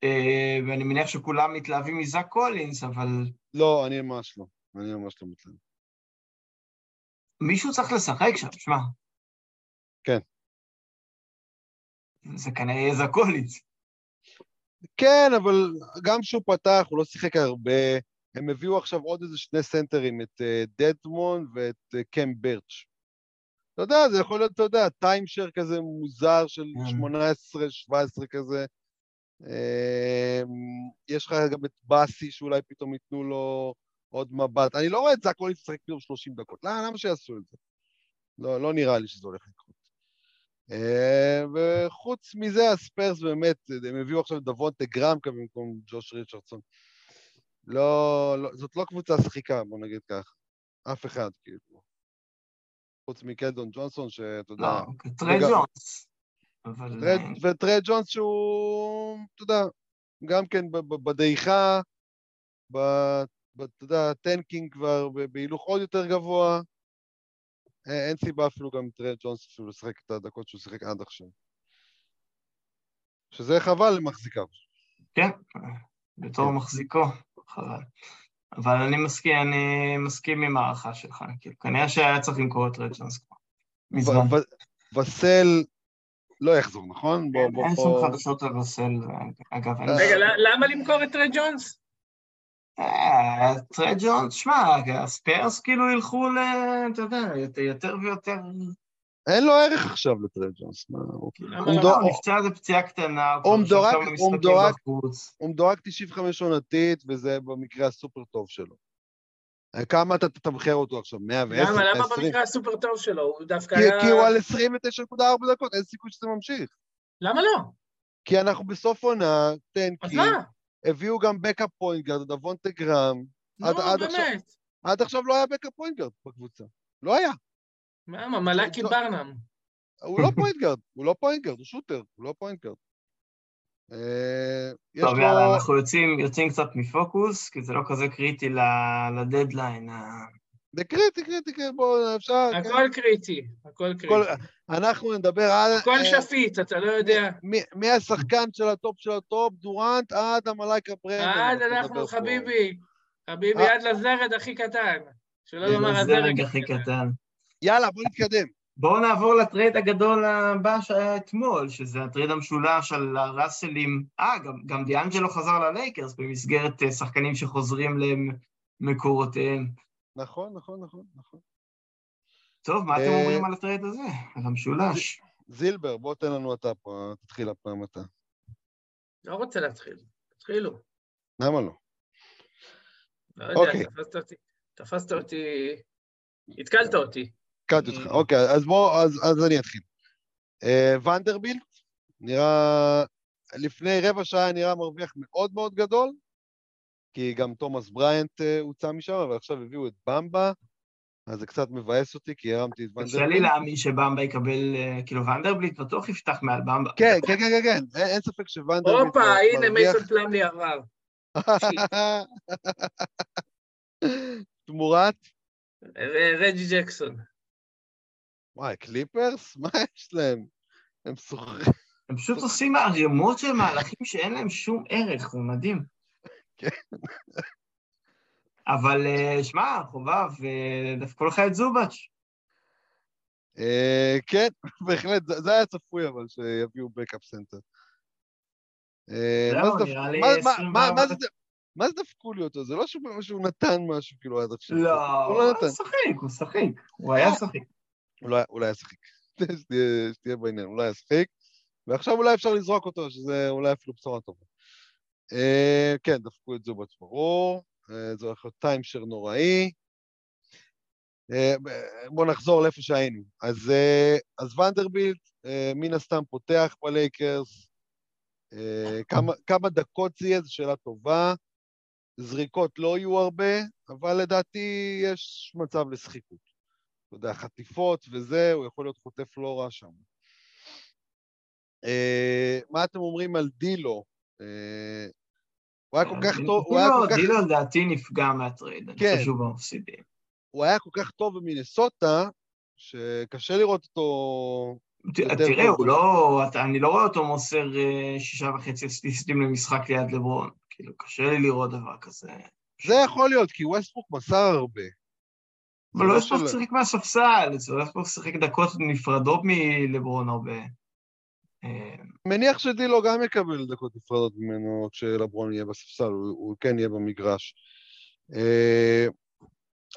אה, ואני מניח שכולם מתלהבים מזאק קולינס, אבל לא, אני ממש לא. אני ממש לא מתלהב. מישהו צריך לשחק שם, שמע. כן. זה כנראה יהיה זאק קולינס. כן, אבל גם כשהוא פתח, הוא לא שיחק הרבה. הם הביאו עכשיו עוד איזה שני סנטרים, את אה, דדמון ואת אה, קם בירץ'. אתה יודע, זה יכול להיות, אתה יודע, timeshare כזה מוזר של כן. 18-17 כזה. אה, יש לך גם את באסי, שאולי פתאום ייתנו לו עוד מבט. אני לא רואה את זאק קולינס לשחק פתאום 30 דקות. למה שיעשו את זה? לא, לא נראה לי שזה הולך לקרות. אה, וחוץ מזה, הספיירס באמת, הם הביאו עכשיו את דבונטה גרם במקום ג'וש ריצ'רדסון. לא, לא, זאת לא קבוצה שחיקה, בוא נגיד כך. אף אחד, כאילו. חוץ מקלדון ג'ונסון, שאתה יודע... לא, טרי וגם- ג'ונס. אבל... אה, וטרי ג'ונס שהוא, אתה יודע, גם כן בדעיכה, אתה יודע, tanking כבר בהילוך עוד יותר גבוה. אה, אין סיבה אפילו גם טרי ג'ונס אפילו לשחק את הדקות שהוא שיחק עד עכשיו. שזה חבל למחזיקיו. כן, בתור כן. מחזיקו, חבל. אבל אני מסכים, אני מסכים עם ההערכה שלך, כאילו, כנראה שהיה צריך למכור את רג'ונס כבר. מזמן. וסל לא יחזור, נכון? בוא, בוא, אין. שום חדשות על וסל, אגב, אין... רגע, למה למכור את טרי ג'ונס? אה, טרי ג'ונס, שמע, הספיירס כאילו ילכו ל... אתה יודע, יותר- יותר ויותר... אין לו ערך עכשיו לטרי ג'ונס. מה, הוא- למה הוא לא? מדור- הוא נפצע בפציעה קטנה, הוא מדורג- הוא מדורג- בחוץ. הוא מדורג 95 עונתית, וזה במקרה הסופר טוב שלו. אה, כמה אתה תתמחר אותו עכשיו? 110? למה? למה 120? במקרה הסופר טוב שלו? הוא דווקא כי, היה... כי הוא על 29.4 דקות, אין סיכוי שזה ממשיך. למה לא? כי אנחנו בסוף עונה, אז טנקי, מה? הביאו גם backup point guard, דוונטה גרם. עד- לא, עד עכשיו- באמת. עד עכשיו לא היה backup point guard בקבוצה. לא היה. למה? מלאקי לא. ברנם. הוא לא point guard, הוא לא point guard, הוא shooter, הוא לא point guard. אה, טוב. יאללה, אנחנו יוצאים, קצת מפוקוס, כי זה לא כזה קריטי לדדליין. זה קריטי, קריטי, קריטי, בואו, אפשר... כן. הכל קריטי, הכל כל- קריטי. אנחנו נדבר על... הכל אה, שפיט, אתה לא יודע. מי- מהשחקן של ה top של ה top, דורנט, עד מלאקי ברנם. עד אנחנו אנחנו, נדבר פה. חביבי. חביבי, אה. עד לזרד הכי קטן. שלא אה, לומר הזרג רגע הכי קטן. יאללה, בוא נתקדם. בואו נעבור ל trade הגדול הבא שהיה אתמול, שזה ה trade המשולש על הראסלים. אה, גם, גם דיאנג'לו חזר ללייקרס במסגרת אה, שחקנים שחוזרים למקורותיהם. נכון, נכון, נכון, נכון. טוב, מה אתם אה, אומרים על ה trade הזה? על המשולש. זילבר, בוא תן לנו אתה פה, תתחיל הפעם אתה. לא רוצה להתחיל. תתחילו. למה לא? לא יודע, אוקיי. תפסת אותי. תפסת אותי... התקלת אותי. קראתי אותך. אוקיי, אז בוא, אז, אז אני אתחיל. אה, ונדרבילט, נראה, לפני רבע שעה נראה מרוויח מאוד מאוד גדול, כי גם תומאס בריינט אה, הוצא משם, אבל עכשיו הביאו את במבה, אז זה קצת מבאס אותי, כי הרמתי את קשה לי. להאמין שבמבה יקבל, אה, כאילו ונדרבליט בטוח יפתח מעל במבה. כן, כן, כן, כן, כן, אין, אין ספק שוונדרבילט הופה, הנה מייסון פלמלי עבר. *laughs* תמורת, רג'י ג'קסון. וואי, קליפרס? *laughs* מה יש להם? הם סוחרים. הם פשוט עושים ערימות של מהלכים שאין להם שום ערך, זה מדהים. כן. אבל אה, שמע, חובב, אה, דווקא לך את זובץ'. אה, כן, *laughs* בהחלט, זה היה צפוי אבל שיביאו backup center. מה זה דפ- נראה לי מה- מה- 24 מה- מה זה- מה זה דפקו לי אותו? זה לא שהוא נתן משהו כאילו עד עכשיו. לא, הוא לא הוא. שחק, הוא שחק. הוא היה שחק. אולי אולי היה שחיק. *laughs* שתהיה- שתהיה בעניין, אולי היה שחיק. ועכשיו אולי אפשר לזרוק אותו, שזה אולי אפילו בשורה טובה. אה, כן, דפקו את זובץ ברור. זה הולך להיות טיימשר נוראי. אה, בואו נחזור לאיפה שהיינו. אז, אה, אז ונדרבילט, מן הסתם פותח בלייקרס. כמה, כמה דקות זה יהיה, זו שאלה טובה. זריקות לא יהיו הרבה, אבל לדעתי יש מצב לשחיקות. אתה יודע, חטיפות וזה, הוא יכול להיות חוטף לא רע שם. מה אתם אומרים על דילו? הוא היה כל כך טוב, הוא היה כל כך... דילו לדעתי נפגע מה trade, אני כן. חושב שהוא במפסידים. הוא היה כל כך טוב במינסוטה, שקשה לראות אותו... תראה. הוא לא... אני לא רואה אותו מוסר אה, שישה וחצי אסיסטים למשחק ליד לברון. כאילו, קשה לי לראות דבר כזה. זה יכול להיות, כי ווסטברוק מסר הרבה. אבל לא פה שיחק מהספסל, לא פה שיחק דקות נפרדות מלברון הרבה. אה, מניח שדילו גם יקבל דקות נפרדות ממנו כשלברון יהיה בספסל, הוא, הוא כן יהיה במגרש. אה,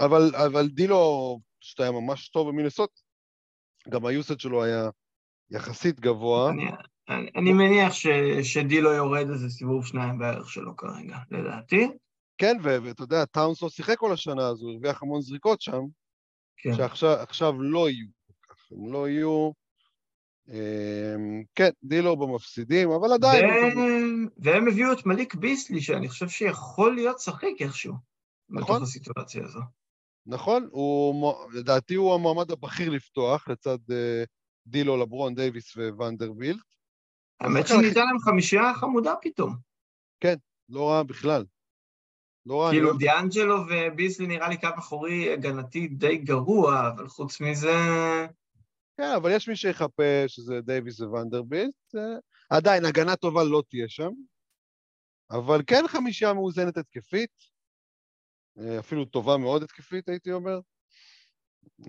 אבל, אבל דילו, פשוט היה ממש טוב במינסות, גם היוסד שלו היה יחסית גבוה. אני- אני אני מניח ש- שדילו יורד איזה סיבוב שניים בערך שלו כרגע, לדעתי. כן, ואתה יודע, טאונס לא שיחק כל השנה הזו, הרוויח המון זריקות שם, כן. שעכשיו עכשיו לא יהיו הם לא יהיו... אה, כן, דילו במפסידים, אבל עדיין... והם- והם הביאו את מליק ביסלי, שאני חושב שיכול להיות שחק איכשהו. נכון. בתוך הסיטואציה הזו. נכון, הוא, לדעתי הוא המועמד הבכיר לפתוח לצד אה, דילו, לברון, דייוויס וונדרבילט. האמת שניתן להם חמישייה חמודה פתאום. לא רע בכלל. לא רע, כאילו אוהב... דיאנג'לו וביסלי נראה לי קו אחורי הגנתי די גרוע, אבל חוץ מזה... כן, אבל יש מי שיחפה שזה דייוויס וונדרבילט. אה, עדיין, הגנה טובה לא תהיה שם. אבל כן חמישייה מאוזנת התקפית. אה, אפילו טובה מאוד התקפית, הייתי אומר.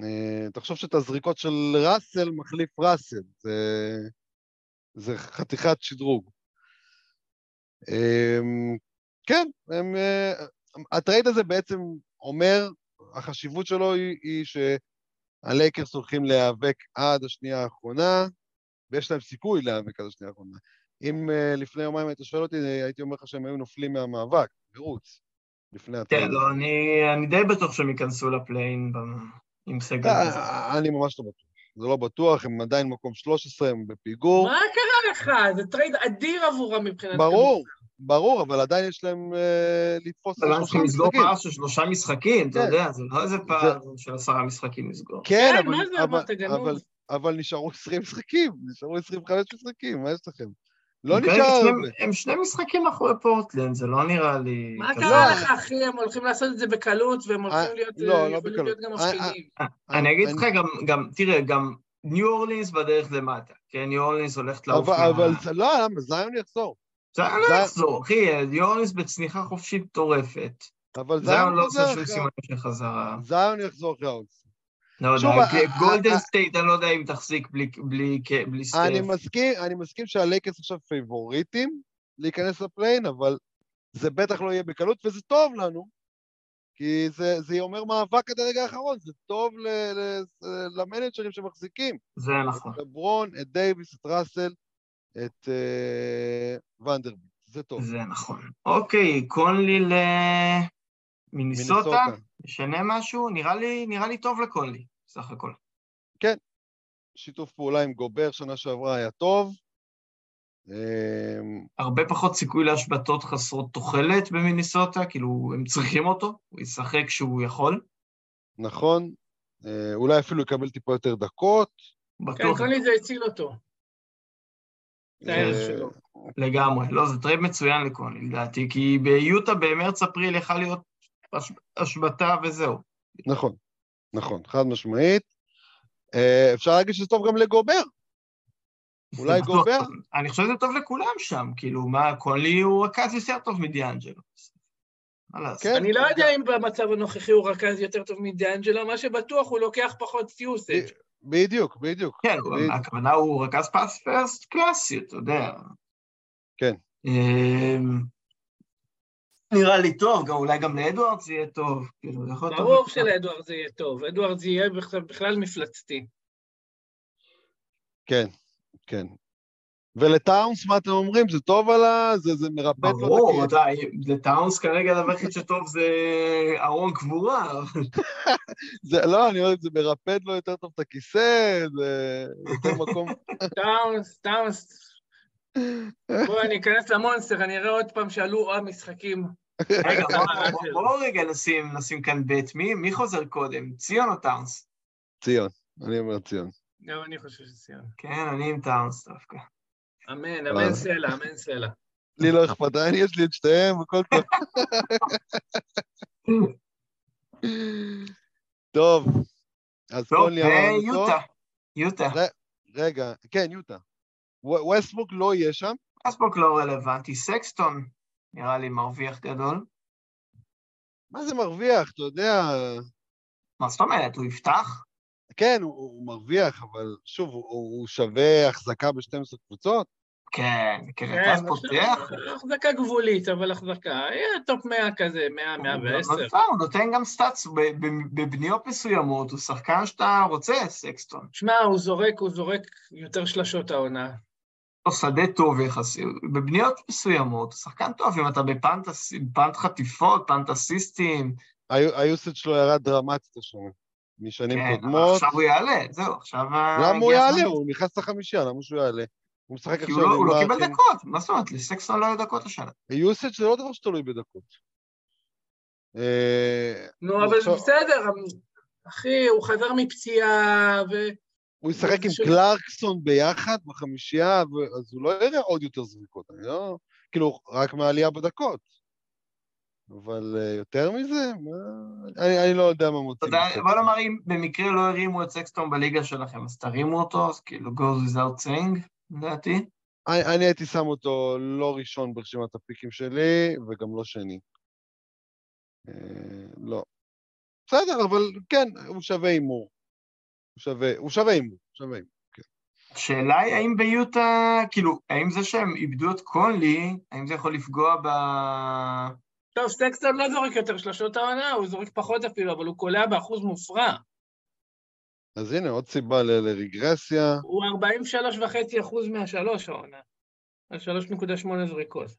אה, תחשוב שאת הזריקות של ראסל מחליף ראסל. זה, זה חתיכת שדרוג. כן, הם, ה trade הזה בעצם אומר, החשיבות שלו היא, היא שהלייקרס הולכים להיאבק עד השנייה האחרונה, ויש להם סיכוי להיאבק עד השנייה האחרונה. אם uh, לפני יומיים היית שואל אותי, הייתי אומר לך שהם היו נופלים מהמאבק, מרוץ, לפני ה trade. כן, לא, אני, אני די בטוח שהם ייכנסו ל play-in עם סגל כזה. אה, אני ממש לא בטוח. זה לא בטוח, הם עדיין מקום 13, הם בפיגור. מה קרה לך? זה trade אדיר עבורם מבחינת... ברור, ברור, אבל עדיין יש להם uh, לתפוס אבל שלושה צריכים לסגור. פער של שלושה משחקים, אתה כן. יודע, זה לא איזה פער של עשרה משחקים לסגור. כן, כן, אבל, מה זה אבל, אמרת, גנוב? אבל, אבל נשארו 20 משחקים, נשארו 25 משחקים, מה יש לכם? לא הם כרגע נשאר. הם שני משחקים אחרי פורטלנד, זה לא נראה לי... מה קרה לא. לך, אחי? הם הולכים לעשות את זה בקלות, והם הולכים להיות... לא, אה, לא גם אה, מפחידים. אני אגיד לך גם, גם, תראה, גם ניו אורלינס בדרך למטה, כן? ניו אורלינס הולכת לעוף. אבל זה לא, למה? זיון יחזור. זיון לא יחזור, אחי, ניו אורלינס בצניחה חופשית מטורפת. אבל זיון לא עושה שום. סימנים של חזרה. זיון יחזור אחרי ה All-Star. לא יודע, גולדן סטייט, אני לא יודע אם תחזיק בלי- בלי אני. מסכים, אני מסכים שהלייקרס עכשיו פייבוריטים להיכנס ל play-in, אבל זה בטח לא יהיה בקלות, וזה טוב לנו, כי זה, זה אומר מאבק עד הרגע האחרון, זה טוב ל, ל, למנג'רים שמחזיקים. זה נכון. את לברון, את דייוויס, את ראסל, את אה, ונדרביט, זה טוב. זה נכון. אוקיי, קונלי למיניסוטה, נשנה משהו? נראה לי, נראה לי טוב לקונלי, סך הכל. שיתוף פעולה עם גובר שנה שעברה היה טוב. אמ, הרבה פחות סיכוי להשבתות חסרות תוחלת במיניסוטה, כאילו, הם צריכים אותו, הוא ישחק כשהוא יכול. נכון, אה, אולי אפילו יקבל טיפה יותר דקות. כן, בטוח, קונלי זה הציל אותו. זה הערך אה, שלו. לגמרי. לא, זה trade מצוין לקונלי, לדעתי, כי ביוטה במרץ-אפריל יכל להיות הש- השבתה וזהו. נכון, נכון, חד משמעית. אה, אפשר להגיד שזה טוב גם לגובר. אולי. גובר? אני חושב שזה טוב לכולם שם, כאילו, מה, קונלי הוא רכז יותר טוב מדיאנג'לו. כן. אני לא יודע אם במצב הנוכחי הוא רכז יותר טוב מדיאנג'לו, מה שבטוח הוא לוקח פחות usage. בדיוק, בדיוק. כן, בדיוק. הכוונה הוא רכז פאס פרסט קלאסי, אתה יודע. כן. אמ, נראה לי טוב, גם אולי גם לאדוארדס יהיה טוב. כאילו, זה ברור. שלאדוארד זה יהיה טוב, אדוארד זה יהיה בכלל מפלצתי. כן, כן. ולטאונס, מה אתם אומרים? זה טוב על ה... זה, זה מרפד לו את ברור, הכיף. אתה, לטאונס כרגע הדבר היחיד שטוב זה ארון קבורה. *laughs* זה, לא, אני אומר, זה מרפד לו יותר טוב את הכיסא, זה יותר מקום... *laughs* טאונס, טאונס. בואו אני אכנס ל-Monster, אני אראה עוד פעם שעלו המשחקים. רגע, *laughs* בואו בוא, בוא רגע נשים, נשים כאן bet. מי, מי חוזר קודם, ציון או טאונס? ציון, אני אומר ציון. גם אני חושב שסיימנו. כן, אני עם טאונס דווקא. אמן, אה. אמן סלע, אמן סלע. לי לא אכפת, אני, יש לי את שתיהם, הכל טוב. טוב, אז טוב, קונלי אמרנו טוב. ויוטה. יוטה. רגע, כן, יוטה. ווסטבוק לא יהיה שם. אסבוק לא רלוונטי. סקסטון, נראה לי מרוויח גדול. מה זה מרוויח, אתה יודע? מה זאת אומרת, הוא יפתח? כן, הוא, הוא מרוויח, אבל שוב, הוא, הוא שווה החזקה ב-12 קבוצות. כן, כן, קרטס פותח. החזקה גבולית, אבל החזקה, יהיה top 100 כזה, 100, 110. הוא נותן- גם stats בבניות מסוימות, הוא שחקן שאתה רוצה, סקסטון. שמע, הוא זורק, הוא זורק יותר שלשות העונה. לו שדה טוב יחסי, בבניות מסוימות, הוא שחקן טוב, אם אתה ב-punt punt חטיפות, punt אסיסטים, היוסד שלו ירד דרמטית השנה, משנים כן, קודמות. עכשיו הוא יעלה, זהו, עכשיו... למה הוא. יעלה? הוא נכנס לחמישייה, למה שהוא יעלה? הוא משחק כי עכשיו הוא לא- הוא לא קיבל. דקות, מה זאת אומרת? לסקסטון לא היו דקות השנה. יוסד זה לא דבר שתלוי בדקות. אה, נו, אבל עכשיו- בסדר, אחי, הוא חזר מפציעה, ו... הוא ישחק עם ש- קלרקסון ביחד בחמישייה, אז הוא לא יראה עוד יותר זריקות, אני לא... כאילו, רק מהעלייה בדקות. אבל אה, יותר מזה? מה... אני, אני לא יודע מה מוצאים. בסקסטון. בוא נאמר, אם במקרה לא הרימו את סקסטון בליגה שלכם, אז תרימו אותו, אז כאילו goes without saying, לדעתי. אני, אני הייתי שם אותו לא ראשון ברשימת הפיקים שלי, וגם לא שני. אה, לא. בסדר, אבל כן, הוא שווה הימור. הוא שווה, הוא שווה הימור, שווה הימור. השאלה היא האם ביוטה, כאילו, האם זה שהם איבדו את קונלי, האם זה יכול לפגוע ב... טוב, סטקסטון לא זורק יותר שלשות העונה, הוא זורק פחות אפילו, אבל הוא קולע באחוז מופרע. אז הנה, עוד סיבה ל- לרגרסיה. הוא 43.5 אחוז מהשלוש העונה. על 3.8 זריקות.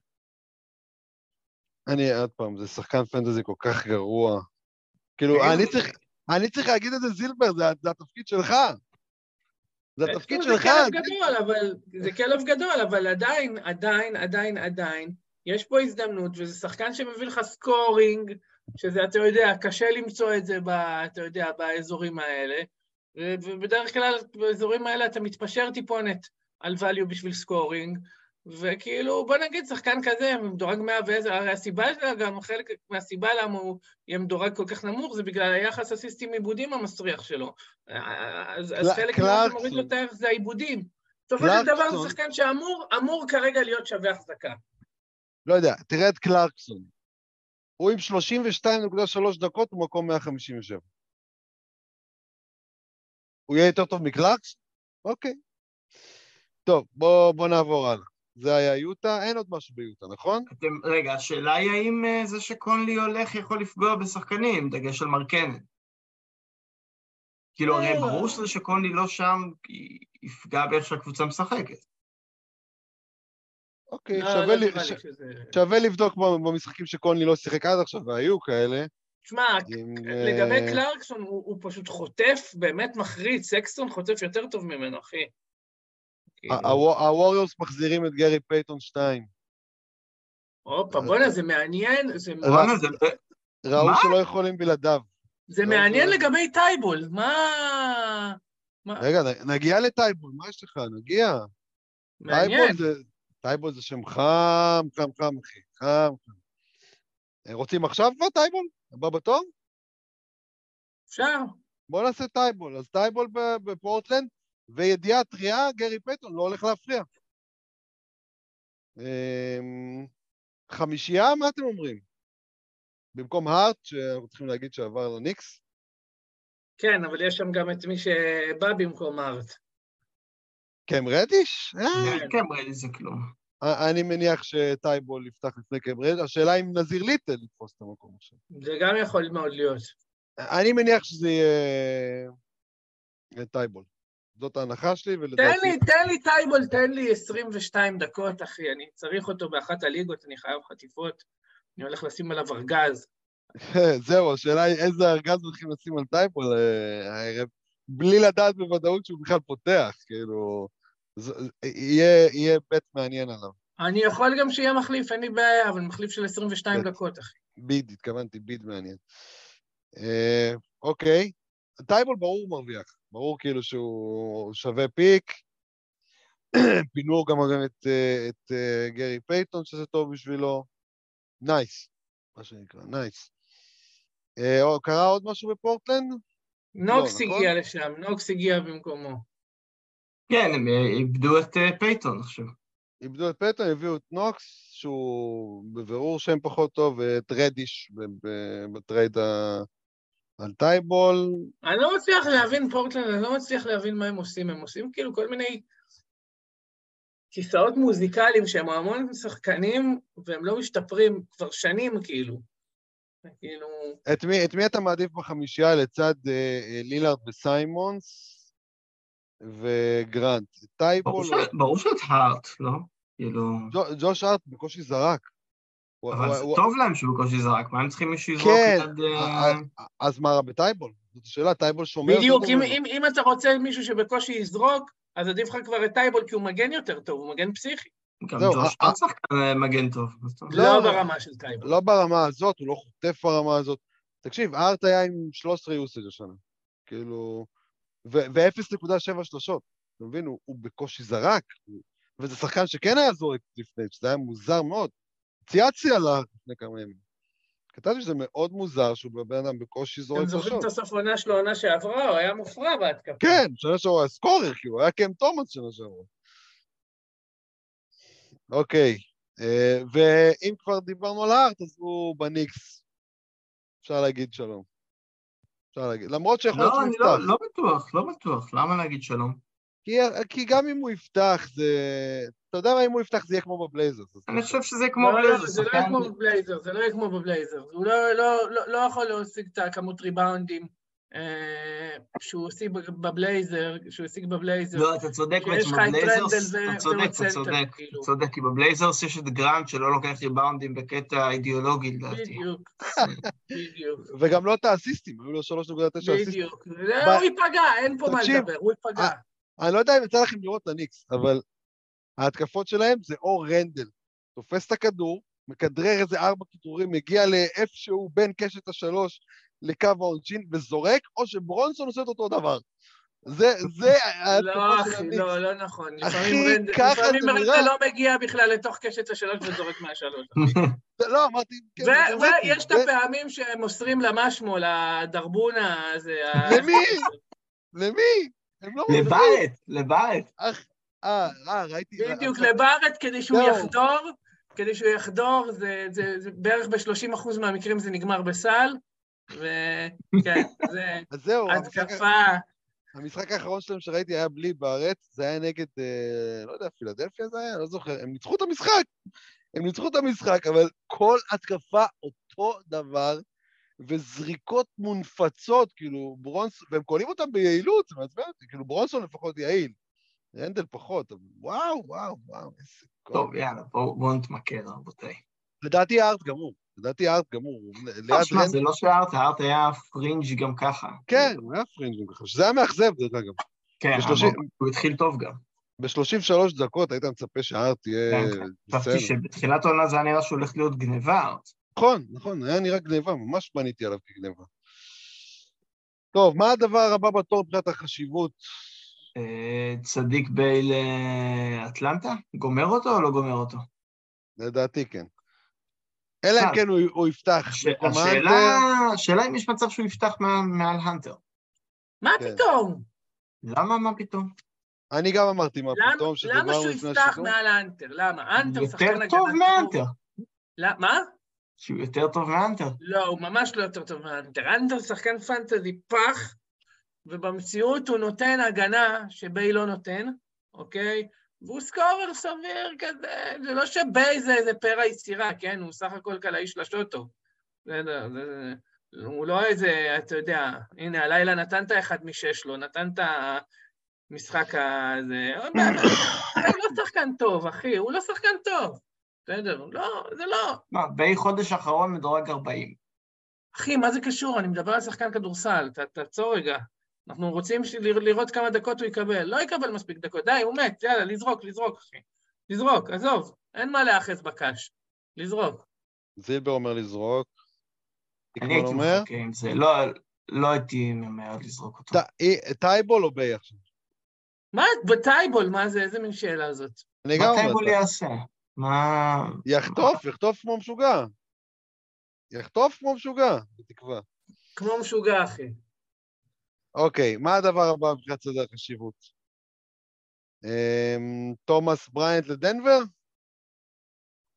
אני, עוד פעם, זה שחקן פנטזי כל כך גרוע. כאילו, אני צריך, אני צריך להגיד את זה, זילבר, זה, זה התפקיד שלך. זה התפקיד סקסטון שלך. זה כלב גדול, אבל... זה כלב גדול, אבל עדיין, עדיין, עדיין, עדיין, יש פה הזדמנות, וזה שחקן שמביא לך scoring, שזה, אתה יודע, קשה למצוא את זה, ב, אתה יודע, באזורים האלה, ובדרך כלל באזורים האלה אתה מתפשר טיפונת על value בשביל scoring, וכאילו, בוא נגיד, שחקן כזה, מדורג 110, הרי הסיבה שלה, גם חלק מהסיבה למה הוא יהיה מדורג כל כך נמוך, זה בגלל היחס אסיסטים עיבודים המסריח שלו. אז, אז חלק ממה שמוריד. לו את הערך זה העיבודים. בסופו של דבר. זה שחקן שאמור אמור כרגע להיות שווה החזקה. לא יודע, תראה את קלרקסון. הוא עם 32.3 דקות, הוא מקום 157. הוא יהיה יותר טוב מקלרקסון? אוקיי. טוב, בוא, בוא נעבור הלאה. זה היה יוטה, אין עוד משהו ביוטה, נכון? אתם, רגע, השאלה היא האם אה, זה שקונלי הולך יכול לפגוע בשחקנים, דגש על מרקנן. כאילו, הרי אה. ברור שזה שקונלי לא שם, יפגע באיך שהקבוצה משחקת. אוקיי, לא, שווה, לא לי, נראה ש... לי שזה... שווה לבדוק במשחקים שקונלי לא שיחק עד עכשיו, והיו כאלה. תשמע, עם, לגבי אה, קלרקסון, הוא, הוא פשוט חוטף, באמת מחריד, סקסטון חוטף יותר טוב ממנו, אחי. כאילו, הווריורס מחזירים את גרי פייטון 2. הופה, בואנה, זה מעניין, זה, בואנה, זה- ראו? שלא יכולים בלעדיו. זה מעניין לגבי טייבול, מה... רגע, נגיע לטייבול, מה יש לך? נגיע. מעניין. טייבול זה, שם חם, חם, חם, אחי, חם, חם. אה, רוצים עכשיו כבר טייבול? הבא בתור? אפשר. בואו נעשה טייבול. אז טייבול בפורטלנד, וידיעה טריה, גרי פייטון לא הולך להפריע. אמ, חמישייה, מה אתם אומרים? במקום הארט, שאנחנו צריכים להגיד שעבר לניקס? כן, אבל יש שם גם את מי שבא במקום הארט. קם רדיש? אה, כן, ברדי זה כלום. אני מניח שטייבול יפתח לפני קם רדיש. השאלה אם נזיר ליטל יתפוס את המקום עכשיו. זה גם יכול מאוד להיות. אני מניח שזה יהיה אה, טייבול. זאת ההנחה שלי, תן ולדעתי... לי, תן לי טייבול, תן לי 22 דקות, אחי, אני צריך אותו באחת הליגות, אני חייב חטיפות, אני הולך לשים עליו ארגז. *laughs* זהו, השאלה היא איזה ארגז הולכים לשים על טייבול אה, הערב, בלי לדעת בוודאות שהוא בכלל פותח, כאילו... יהיה יהיה bet מעניין עליו. אני יכול גם שיהיה מחליף, אין לי בעיה, אבל מחליף של 22 בטח. דקות, אחי. bid, התכוונתי bid מעניין. אה, אוקיי, טייבול ברור מרוויח, ברור כאילו שהוא שווה pick. *clears throat* פינו גם את, אה, את אה, גרי פייטון, שזה טוב בשבילו. nice, מה שנקרא, nice. אה, קרה עוד משהו בפורטלנד? נוקס נכון? הגיע לשם, נוקס הגיע במקומו. כן, הם אה, איבדו את אה, פייטון עכשיו. איבדו את פייטון, הביאו את נוקס, שהוא בבירור שם פחות טוב, ואת רדיש ב- ב- ב-trade ה- על טייבול. אני לא מצליח להבין פורטלנד, אני לא מצליח להבין מה הם עושים. הם עושים כאילו כל מיני כיסאות מוזיקליים שהם המון שחקנים, והם לא משתפרים כבר שנים, כאילו. כאילו... את מי, את מי אתה מעדיף בחמישייה לצד אה, אה, לילארד וסיימונס וגרנט? טייבול? ברור ש- ברור שאת הארט, לא? כאילו... ג'ו- ג'וש הארט בקושי זרק. אבל זה טוב להם שהוא בקושי זרק, מה הם צריכים מישהו יזרוק א- אז מה רע בטייבול? זאת השאלה, טייבול שומר... בדיוק, אם, אתה רוצה מישהו שבקושי יזרוק, אז עדיף לך כבר את טייבול, כי הוא מגן יותר טוב, הוא מגן פסיכי. גם ג'וש ארט שחקן מגן טוב. לא, לא לא. ברמה של טייבול. לא ברמה הזאת, הוא לא חוטף ברמה הזאת. תקשיב, הארט היה עם 13 usage השנה. כאילו... ו-0.7 שלושות. אתה מבין? הוא, הוא בקושי זרק. וזה שחקן שכן היה זורק לפני, שזה היה מוזר מאוד. צייצתי עליו לפני כמה ימים. כתבתי שזה מאוד מוזר שהוא בן אדם בקושי זורק אתם זוכרים שלושות. את הסוף עונה שלו, עונה שעברה, הוא היה מופרע בהתקפה. כן, שנה שעברה היה סקורר, כאילו, הוא היה קם תומאס שנה שעברה. אוקיי, אה, ואם כבר דיברנו על הארט, אז הוא בניקס. אפשר להגיד שלום. אפשר להגיד, למרות שיכול להיות לא, שהוא אני יפתח. לא לא בטוח, לא בטוח. למה להגיד שלום? כי, כי גם אם הוא יפתח, זה... אתה יודע מה, אם הוא יפתח זה יהיה כמו בבלייזרס. אז אני חושב שזה כמו לא, לא, בלייזר, זה לא. יהיה כמו בבלייזר, זה לא יהיה כמו בבלייזר. הוא לא- לא- לא- לא יכול להשיג את הכמות ריבאונדים שהוא השיג בבלייזר, שהוא השיג בבלייזר. לא, אתה צודק בעצם בבלייזרס, אתה צודק, אתה צודק, כאילו. אתה צודק, כי בבלייזרס יש את גרנט שלא לוקח ריבאונדים בקטע אידיאולוגי לדעתי. בדיוק, *laughs* בדיוק, וגם לא את האסיסטים, היו לו 3.9 אסיסטים. בדיוק. זה- הוא ייפגע, אין פה מה לדבר, הוא ייפגע. אה, אני לא יודע אם יצא לכם לראות את הניקס, אבל ההתקפות שלהם זה או רנדל, תופס את הכדור, מכדרר איזה ארבע כדרורים, מגיע לאיפשהו בין קשת השלוש לקו העונשין וזורק, או שברונסון עושה את אותו דבר. זה, זה *laughs* לא, אחי. לא, לא נכון. אחי, לפעמים ככה לפעמים זה נראה. לא מגיע בכלל לתוך קשת השלוש וזורק מהשלוש. *laughs* לא, אמרתי, כן, ויש את זה- הפעמים שהם מוסרים למשמו, לדרבונה הזה. למי? למי? הם לא מוסרים. לבית, לבית. אה, אה, ראיתי. בדיוק, לבארט, כדי שהוא. יחדור, כדי שהוא יחדור, זה, זה, זה בערך ב-30% מהמקרים זה נגמר בסל, וכן, זה *laughs* אז זהו, המשחק- התקפה, המשחק האחרון שלהם שראיתי היה בלי בארץ, זה היה נגד, אה, לא יודע, פילדלפיה זה היה? לא זוכר. הם ניצחו את המשחק. הם ניצחו את המשחק, אבל כל התקפה אותו דבר, וזריקות מונפצות, כאילו, ברונסון, והם קונים אותם ביעילות, זה מעצבן אותי, כאילו, ברונסון לפחות יעיל. רנדל פחות, אבל וואו, וואו, וואו, איזה. טוב, יאללה, בואו בואו נתמקד, רבותיי. לדעתי הארט גמור, לדעתי הארט גמור. לא, שמע, זה לא שהארט, הארט היה פרינג' גם ככה. כן, הוא היה פרינג' גם ככה, שזה היה מאכזב, דרך אגב. כן, הוא התחיל טוב גם. ב-33 דקות היית מצפה שהארט תהיה כן, בסדר. חשבתי שבתחילת העונה זה היה נראה שהוא הולך להיות גניבה, הארט. נכון, נכון, היה נראה גניבה, ממש בניתי עליו כגניבה. טוב, מה הדבר הבא בתור מבחינת החשיבות? אה, צדיק בייל אה, אטלנטה? גומר אותו או לא גומר אותו? לדעתי כן. אלא אם אה, כן הוא, הוא יפתח במקום השאלה, האנטר. השאלה אם יש מצב שהוא יפתח מעל, מעל הנטר. מה כן. פתאום? למה, מה פתאום? אני גם אמרתי מה למה- פתאום, למה שדיברנו שהוא יפתח. מעל האנטר? למה? אנטר שחקן יותר הגנה טוב מהאנטר. לא, מה? שהוא יותר טוב מהאנטר. לא, הוא ממש לא יותר טוב מהאנטר. אנטר שחקן פנטזי פח, ובמציאות הוא נותן הגנה שביי לא נותן, אוקיי? והוא סקורר סביר כזה, זה לא שביי זה איזה פרא יצירה, כן? הוא סך הכל קלעי שלשות טוב. בסדר, זה... הוא לא איזה, אתה יודע, הנה, הלילה נתנת אחד משש לו, נתן את המשחק הזה, הוא לא שחקן טוב, אחי, הוא לא שחקן טוב. בסדר, לא, זה לא. מה, ביי חודש האחרון מדורג 40. אחי, מה זה קשור? אני מדבר על שחקן כדורסל, תעצור רגע. אנחנו רוצים לראות כמה דקות הוא יקבל. לא יקבל מספיק דקות, די, הוא מת, יאללה, לזרוק, לזרוק, אחי. לזרוק, עזוב, אין מה להאחז בקש. לזרוק. זילבר אומר לזרוק. אני הייתי אומר. מחכה עם זה. לא, לא הייתי ממהר לזרוק אותו. ט- אי- טייבול או ביי עכשיו? מה, בטייבול, מה זה, איזה מין שאלה זאת? אני גם אומר, טייבול יעשה? מה... יחטוף, יחטוף כמו משוגע. יחטוף כמו משוגע, בתקווה. כמו משוגע, אחי. אוקיי, מה הדבר הבא מבחינת סדר החשיבות? אמ, תומאס בריינט לדנבר?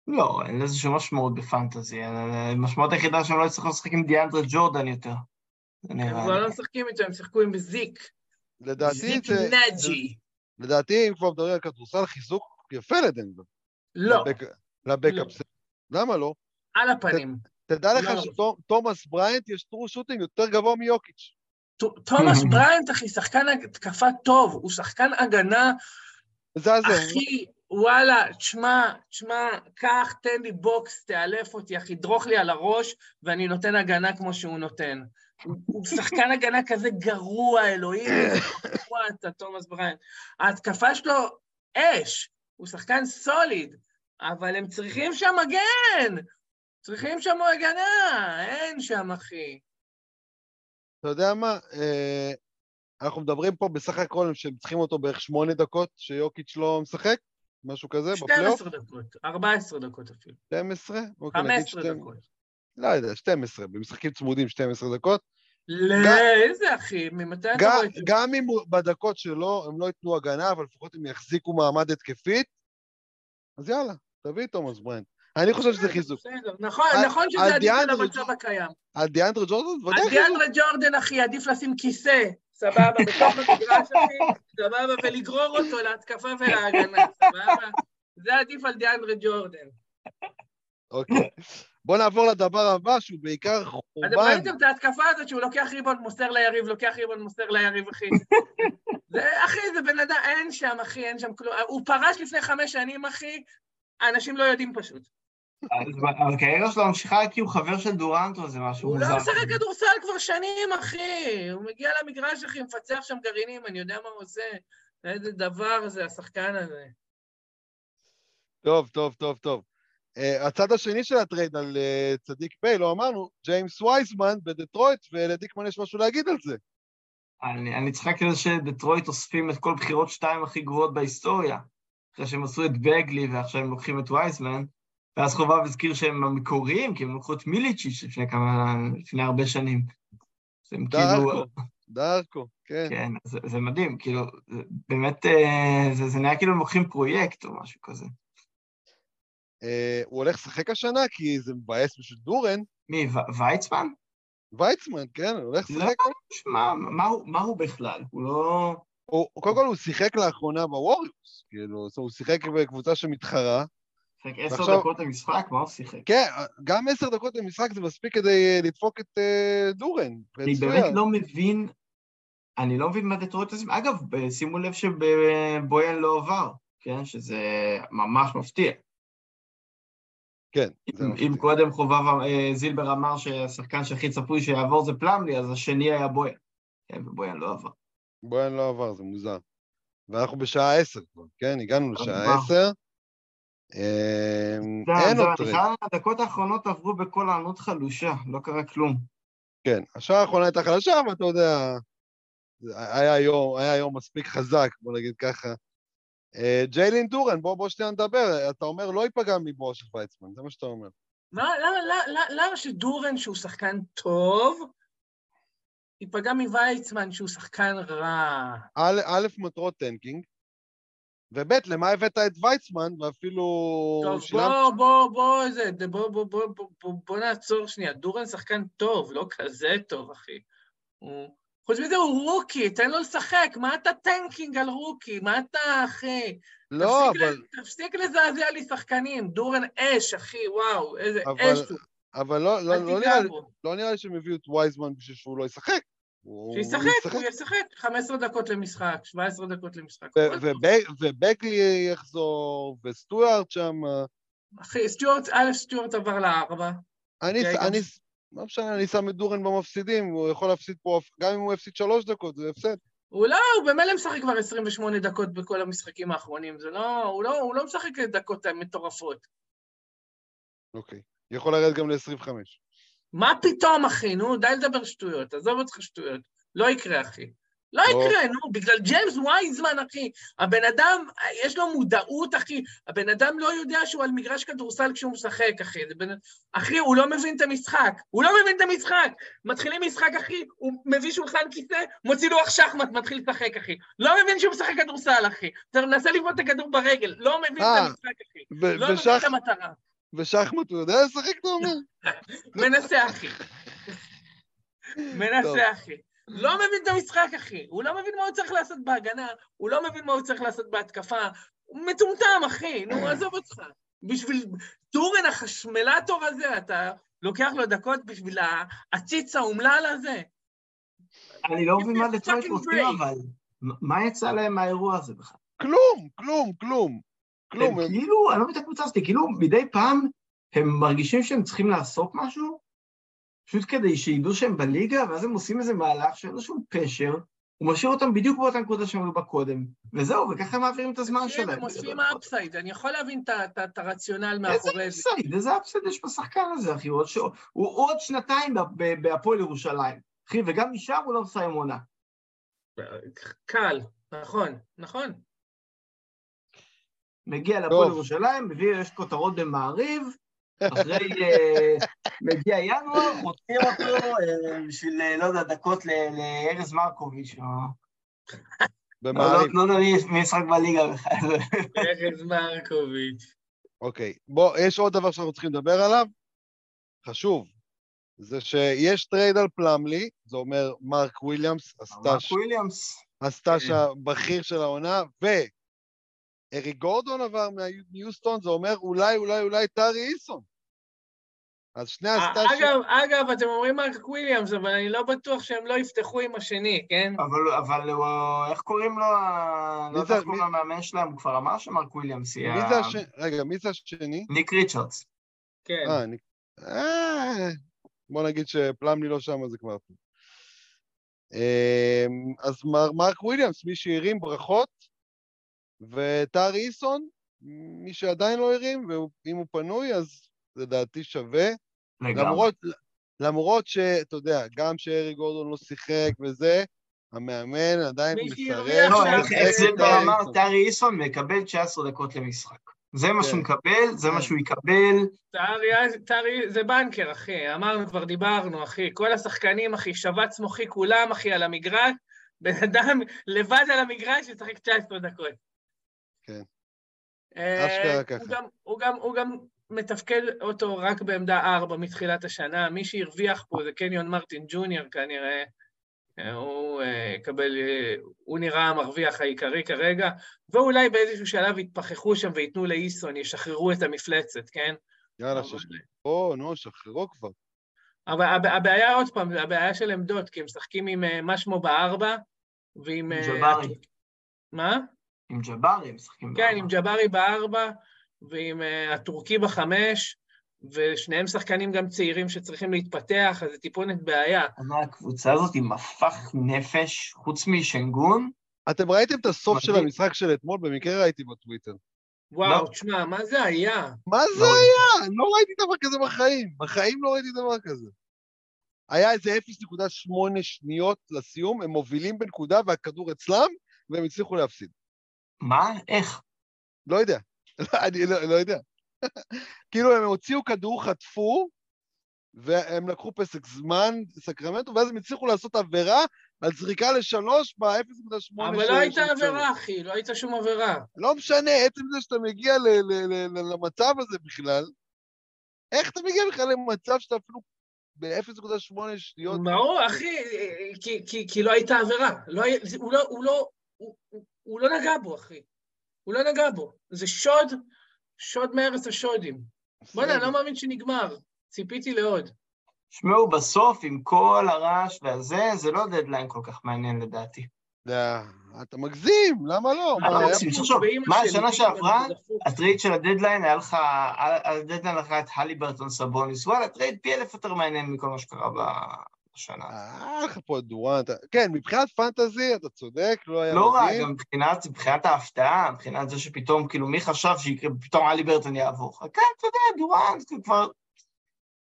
לא, אין לזה שום משמעות ב fantasy. המשמעות היחידה שהם לא יצטרכו לשחק עם דיאנדרה ג'ורדן יותר. הם כבר. לא משחקים איתו, הם שיחקו עם זיק. לדעתי זיק זה... נאג'י. לדעתי, אם כבר מדברים על כדורסל, חיזוק יפה לדנבר. לא, לבק- ל backup. למה לא? על הפנים. תדע לך לא. שתומאס בריינט יש true shooting יותר גבוה מיוקיץ'. תומאס *laughs* בריינט, אחי, שחקן התקפה טוב, הוא שחקן הגנה, מזעזע. אחי, וואלה, תשמע, תשמע, קח, תן לי בוקס, תאלף אותי, אחי, דרוך לי על הראש, ואני נותן הגנה כמו שהוא נותן. הוא- שחקן הגנה כזה גרוע, אלוהים, גרוע אתה, תומאס בריינט. ההתקפה שלו אש, הוא שחקן solid, אבל הם צריכים שם מגן! צריכים שם הגנה, אין שם, אחי. אתה יודע מה? אה, אנחנו מדברים פה בסך הכל שהם צריכים אותו בערך שמונה דקות שיוקיץ' לא משחק? משהו כזה בפלייאוף? 12 דקות, 14 דקות אפילו, 12? אוקיי, נגיד 15 שתים- דקות. לא יודע, 12, במשחקים צמודים 12 דקות. לא, גם- איזה אחי, ממתי אתה גם- רואה את זה? גם אם בדקות שלו הם לא ייתנו הגנה, אבל לפחות הם יחזיקו מעמד התקפית, אז יאללה, תביא את תומאס בריינט. אני חושב שזה חיזוק. בסדר, נכון, נכון שזה עדיף על המצב הקיים. על דיאנדרה ג'ורדן? ודאי על. דיאנדרה ג'ורדן, אחי, עדיף לשים כיסא, סבבה, *laughs* בתוך המגרש, אחי, סבבה, ולגרור אותו להתקפה ולהגנה, *laughs* סבבה? זה עדיף על דיאנדרה ג'ורדן. אוקיי. בוא נעבור לדבר הבא, שהוא בעיקר אתם חורבן. ראיתם את ההתקפה הזאת שהוא לוקח ריבון, מוסר ליריב, לוקח ריבון, מוסר ליריב, אחי. *laughs* זה, אחי, זה בן אדם, אין שם, אחי, אין שם כלום. הוא פרש לפני חמש שנים, אחי, האנשים לא יודעים פשוט. אז ב- הקריירה שלו ממשיכה כי הוא חבר של דורנט או זה משהו הוא מוזר. לא משחק כדורסל כבר שנים, אחי. הוא מגיע למגרש, אחי, מפצח שם גרעינים, אני יודע מה הוא עושה. איזה דבר זה, השחקן הזה. טוב, טוב, טוב, טוב. אה, הצד השני של ה trade על אה, צדיק ביי, לא אמרנו, ג'יימס וייסמן בדטרויט, ולדיקמן יש משהו להגיד על זה. אני, אני צחק על זה שדטרויט אוספים את כל בחירות שתיים הכי גרועות בהיסטוריה. אחרי שהם עשו את בגלי ועכשיו הם לוקחים את וייסמן, ואז חובב הזכיר שהם המקוריים, כי הם לקחו את מיליצ'יץ' לפני כמה, לפני הרבה שנים. הם כאילו... דארקו, דארקו, כן. כן, זה, זה מדהים, כאילו, זה, באמת, אה, זה, זה נראה כאילו הם לוקחים פרויקט או משהו כזה. Uh, הוא הולך לשחק השנה, כי זה מבאס בשביל דורן. מי, ו- ויצמן? ויצמן, כן, הוא הולך לא, לשחק. שמע, מה, הוא- מה הוא בכלל? הוא לא... הוא, קודם כל הוא שיחק לאחרונה בווריוס, כאילו, הוא שיחק בקבוצה שמתחרה. שיחק עשר דקות למשחק, מה הוא שיחק? כן, גם עשר דקות למשחק זה מספיק כדי אה, לדפוק את uh, דורן. אני באמת. לא מבין, אני לא מבין מה דטרויט עושים. אגב, שימו לב שבויאן לא עבר, כן? שזה ממש מפתיע. כן, זה אם-. אם קודם חובב אה, זילבר אמר שהשחקן שהכי צפוי שיעבור זה פלמלי, אז השני היה בויאן. כן, ובויאן לא עבר. בויאן לא עבר, זה מוזר. ואנחנו בשעה עשר כבר, כן? הגענו לשעה. עשר. זה- אין עוד. חייב, הדקות האחרונות עברו בכל הענות חלושה, לא קרה כלום. כן, השעה האחרונה הייתה חלשה, אבל אתה יודע, היה יום, היה יום מספיק חזק, בוא נגיד ככה. אה, ג'יילין דורן, בוא, בוא שנייה נדבר, אתה אומר לא ייפגע מבואו של ויצמן, זה מה שאתה אומר. מה, למה, למה, למה, למה שדורן, שהוא שחקן טוב, ייפגע מווייסמן, שהוא שחקן רע? א', מטרות tanking, וב', למה הבאת את וייסמן, ואפילו טוב, שילמת... בוא, בוא, בוא, איזה, בוא, בוא, בוא, בוא, בוא, נעצור שנייה. דורן שחקן טוב, לא כזה טוב, אחי. הוא... חוץ מזה הוא rookie, תן לו לשחק, מה אתה tanking על rookie? מה אתה, אחי? לא, תפסיק אבל, ל- תפסיק לזעזע לי שחקנים. דורן אש, אחי, וואו, איזה אבל, אש הוא. אבל לא, לא, לא, נראה. לא נראה לי שהם הביאו את וייזמן בשביל שהוא לא ישחק. שישחק, הוא ישחק 15 דקות למשחק, 17 דקות למשחק. ו- הכל טוב. ובק- ובקלי יחזור, וסטוארט שם. אחי, סטיוארט, א', סטיוארט עבר לארבע. אני, ש- לא משנה, אני שם את דורן במפסידים, הוא יכול להפסיד פה, גם אם הוא יפסיד שלוש דקות, זה הפסד. הוא לא, הוא במילא משחק כבר 28 דקות בכל המשחקים האחרונים, זה לא, הוא לא, הוא לא משחק דקות מטורפות. אוקיי. יכול לרדת גם ל-25. מה פתאום, אחי? נו, די לדבר שטויות, עזוב אותך שטויות. לא יקרה, אחי. לא יקרה, נו, בגלל ג'יימס וייזמן, אחי. הבן אדם, יש לו מודעות, אחי. הבן אדם לא יודע שהוא על מגרש כדורסל כשהוא משחק, אחי. בן... אחי, הוא לא מבין את המשחק. הוא לא מבין את המשחק. מתחילים משחק, אחי, הוא מביא שולחן כיסא, מוציא לוח שחמט, מתחיל לשחק, אחי. לא מבין שהוא משחק כדורסל, אחי. אתה מנסה לבעוט את הכדור ברגל, לא מבין את אה, המשחק, אחי. לא מבין ושח- את המטרה. ושחמט הוא יודע לשחק, אתה אומר? מנסה, אחי. מנסה, אחי. לא מבין את המשחק, אחי. הוא לא מבין מה הוא צריך לעשות בהגנה, הוא לא מבין מה הוא צריך לעשות בהתקפה. הוא מטומטם, אחי, נו, עזוב אותך. בשביל טורן החשמלטור הזה, אתה לוקח לו דקות בשביל העציץ האומלל הזה? אני לא מבין מה fucking רוצים. אבל מה יצא להם מהאירוע הזה בכלל? כלום, כלום, כלום. כלום. הם הם- כאילו, אני לא מבין את הקבוצה הזאת, כאילו מדי פעם הם מרגישים שהם צריכים לעשות משהו, פשוט כדי שידעו שהם בליגה, ואז הם עושים איזה מהלך שאין לו שום פשר, הוא משאיר אותם בדיוק באותה נקודה שהם היו בה קודם, וזהו, וככה הם מעבירים את הזמן שלהם. הם אוספים upside, אני יכול להבין את הרציונל איזה מאחורי זה. upside, איזה upside יש בשחקן הזה, אחי, הוא עוד ש- הוא עוד שנתיים בהפועל ירושלים. אחי, וגם משם הוא לא מסיים עונה. קל, נכון, נכון. מגיע להפועל טוב. ירושלים, מביא, יש כותרות במעריב, אחרי, אה, מגיע ינואר, מוצאים אותו אה, בשביל, אה, לא יודע, דקות ל- לארז מרקוביץ', או... לא, במעריב. לא, לא, מי משחק בליגה בכלל. ארז מרקוביץ'. אוקיי, בוא, יש עוד דבר שאנחנו צריכים לדבר עליו, חשוב, זה שיש trade על פלמלי, זה אומר מרק וויליאמס, הסטאש, מרק וויליאמס. ה stash כן. הבכיר של העונה, ואריק גורדון עבר מיוסטון, זה אומר אולי, אולי, אולי טארי איסון. אז שני ה stash ים... אגב, אגב, אתם אומרים מרק וויליאמס, אבל אני לא בטוח שהם לא יפתחו עם השני, כן? אבל, אבל הוא, איך קוראים לו, לא יודע זה- איך קוראים מי- למאמן שלהם, הוא כבר אמר שמרק וויליאמס יהיה... מי זה השני? רגע, מי זה השני? ניק ריצ'רדס. כן. אה, אני... אה, בוא נגיד שפלמלי לא שם, זה כבר. אמ, אז מר, מרק וויליאמס, מי שהרים ברכות, וטאר איסון, מי שעדיין לא הרים, ואם הוא פנוי, אז לדעתי שווה. לגמרי. למרות, למרות שאתה יודע, גם שארי גורדון לא שיחק וזה, המאמן עדיין מי מסרב. לא, איך זה כבר אמר, איסון. טארי איסון מקבל 19 דקות למשחק. זה מה כן. שהוא מקבל, זה מה כן. שהוא יקבל. טרי, זה בנקר, אחי. אמרנו, כבר דיברנו, אחי. כל השחקנים, אחי, שבץ מוחי כולם, אחי, על המגרש. בן אדם לבד על המגרש, ישחק 19 דקות. כן. אה, אשכרה הוא ככה. גם- הוא גם, הוא גם מתפקד אותו רק בעמדה 4 מתחילת השנה. מי שהרוויח פה זה קניון מרטין ג'וניור כנראה. אה, הוא אה, יקבל, הוא נראה המרוויח העיקרי כרגע, ואולי באיזשהו שלב יתפכחו שם וייתנו לאיסון, ישחררו את המפלצת, כן? יאללה, ששחררו, נו, שחררו כבר. אבל הב- הבעיה, עוד פעם, זה הבעיה של עמדות, כי הם משחקים עם אה, מה שמו בארבע, ועם... ג'בארי. מה? עם ג'בארי משחקים. כן, בארבע. עם ג'בארי בארבע, ועם אה, הטורקי בחמש, ושניהם שחקנים גם צעירים שצריכים להתפתח, אז זה טיפונת בעיה. אבל הקבוצה הזאת עם מפח נפש, חוץ משנגון, אתם ראיתם את הסוף של. המשחק של אתמול? במקרה ראיתי בטוויטר. וואו, לא. תשמע, מה זה היה? מה זה לא היה? לא ראיתי דבר כזה בחיים. בחיים לא ראיתי דבר כזה. היה איזה 0.8 שניות לסיום, הם מובילים בנקודה והכדור אצלם, והם הצליחו להפסיד. מה? איך? לא יודע. *laughs* אני לא, לא יודע. *laughs* כאילו, הם הוציאו כדור, חטפו, והם לקחו פסק זמן, סקרמנטו, ואז הם הצליחו לעשות עבירה על זריקה לשלוש ב-0.8 אבל לא הייתה עבירה, אחי, לא הייתה שום עבירה. לא משנה, עצם זה שאתה מגיע ל- ל- ל- ל- למצב הזה בכלל, איך אתה מגיע בכלל למצב שאתה אפילו ב-0.8 שניות? ברור, אחי, כי- כי- כי לא הייתה עבירה. לא הוא לא- הוא לא- הוא- הוא- לא נגע בו, אחי. הוא לא נגע בו. זה שוד, שוד מארץ השולים. בוא'נה, אני לא מאמין שנגמר. ציפיתי לעוד. שמעו, בסוף, עם כל הרעש והזה, זה לא דדליין כל כך מעניין לדעתי. אתה מגזים, למה לא? מה, השנה שעברה. ה trade של הדדליין היה לך, הדדליין לך את הליברטון סבוניס, וואלה, trade פי אלף יותר מעניין מכל מה שקרה בשנה. היה לך פה את דורנט. כן, מבחינת פנטזי, אתה צודק, לא היה לא רע, מדהים. גם מבחינת, מבחינת ההפתעה, מבחינת זה שפתאום, כאילו, מי חשב שיקרה, פתאום הליברטון יעבור? כן, אתה יודע, דורנט כבר...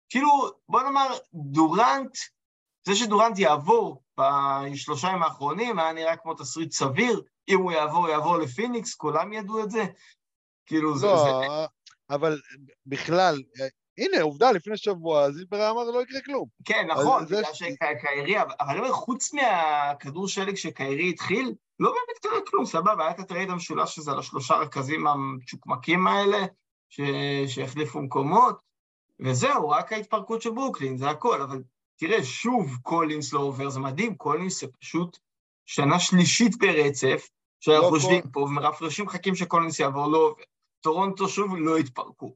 כאילו, בוא נאמר, דורנט, זה שדורנט יעבור בשלושה ימים האחרונים היה נראה כמו תסריט סביר, אם הוא יעבור, יעבור לפיניקס, כולם ידעו את זה. כאילו, זה... לא, זה... אבל בכלל, הנה, עובדה, לפני שבוע זילבר אמר לא יקרה כלום. כן, נכון, אז זה בגלל ש- שקיירי, אבל אני אומר, חוץ מהכדור שלג שקיירי התחיל, לא באמת קרה כלום, סבבה, היה את ה trade המשולש הזה על השלושה רכזים המצ'וקמקים האלה, ש... שהחליפו מקומות, וזהו, רק ההתפרקות של ברוקלין, זה הכל, אבל תראה, שוב קולינס לא עובר, זה מדהים, קולינס זה פשוט שנה שלישית ברצף, שאנחנו לא יושבים כל- פה ומרפרשים מחכים שקולינס יעבור, לא עובר. טורונטו שוב לא התפרקו.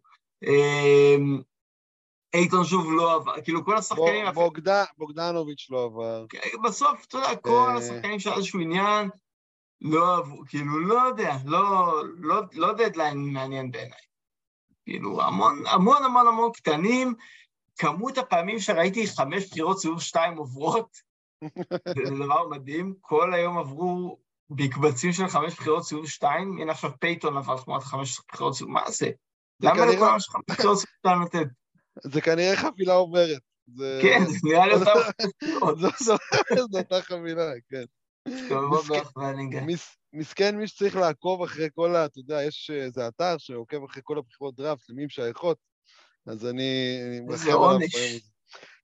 אייטון שוב לא עבר, כאילו כל השחקנים, בוג- בוגד- בוגדנוביץ' לא עבר. בסוף, אתה יודע, כל אה. השחקנים שהיה איזשהו עניין, לא עברו, כאילו, לא יודע, לא, לא, לא דדליין מעניין בעיניי. כאילו, המון, המון המון המון קטנים, כמות הפעמים שראיתי חמש בחירות סיבוב שתיים עוברות, *laughs* זה דבר מדהים, כל היום עברו בקבצים של חמש בחירות סיבוב שתיים, הנה עכשיו פייטון עבר תמורת חמש בחירות סיבוב, מה זה? למה לכולם יש חמש בחירות סיבוב שתיים לתת? זה כנראה חבילה עוברת. זה- כן, זה נראה *laughs* לי אותם זו- *laughs* זו אותה חבילה, כן. מסכן. מי שצריך לעקוב אחרי כל ה... אתה יודע, יש איזה אתר שעוקב אחרי כל הבחירות דראפט, למי שייכות, אז אני איזה עונש.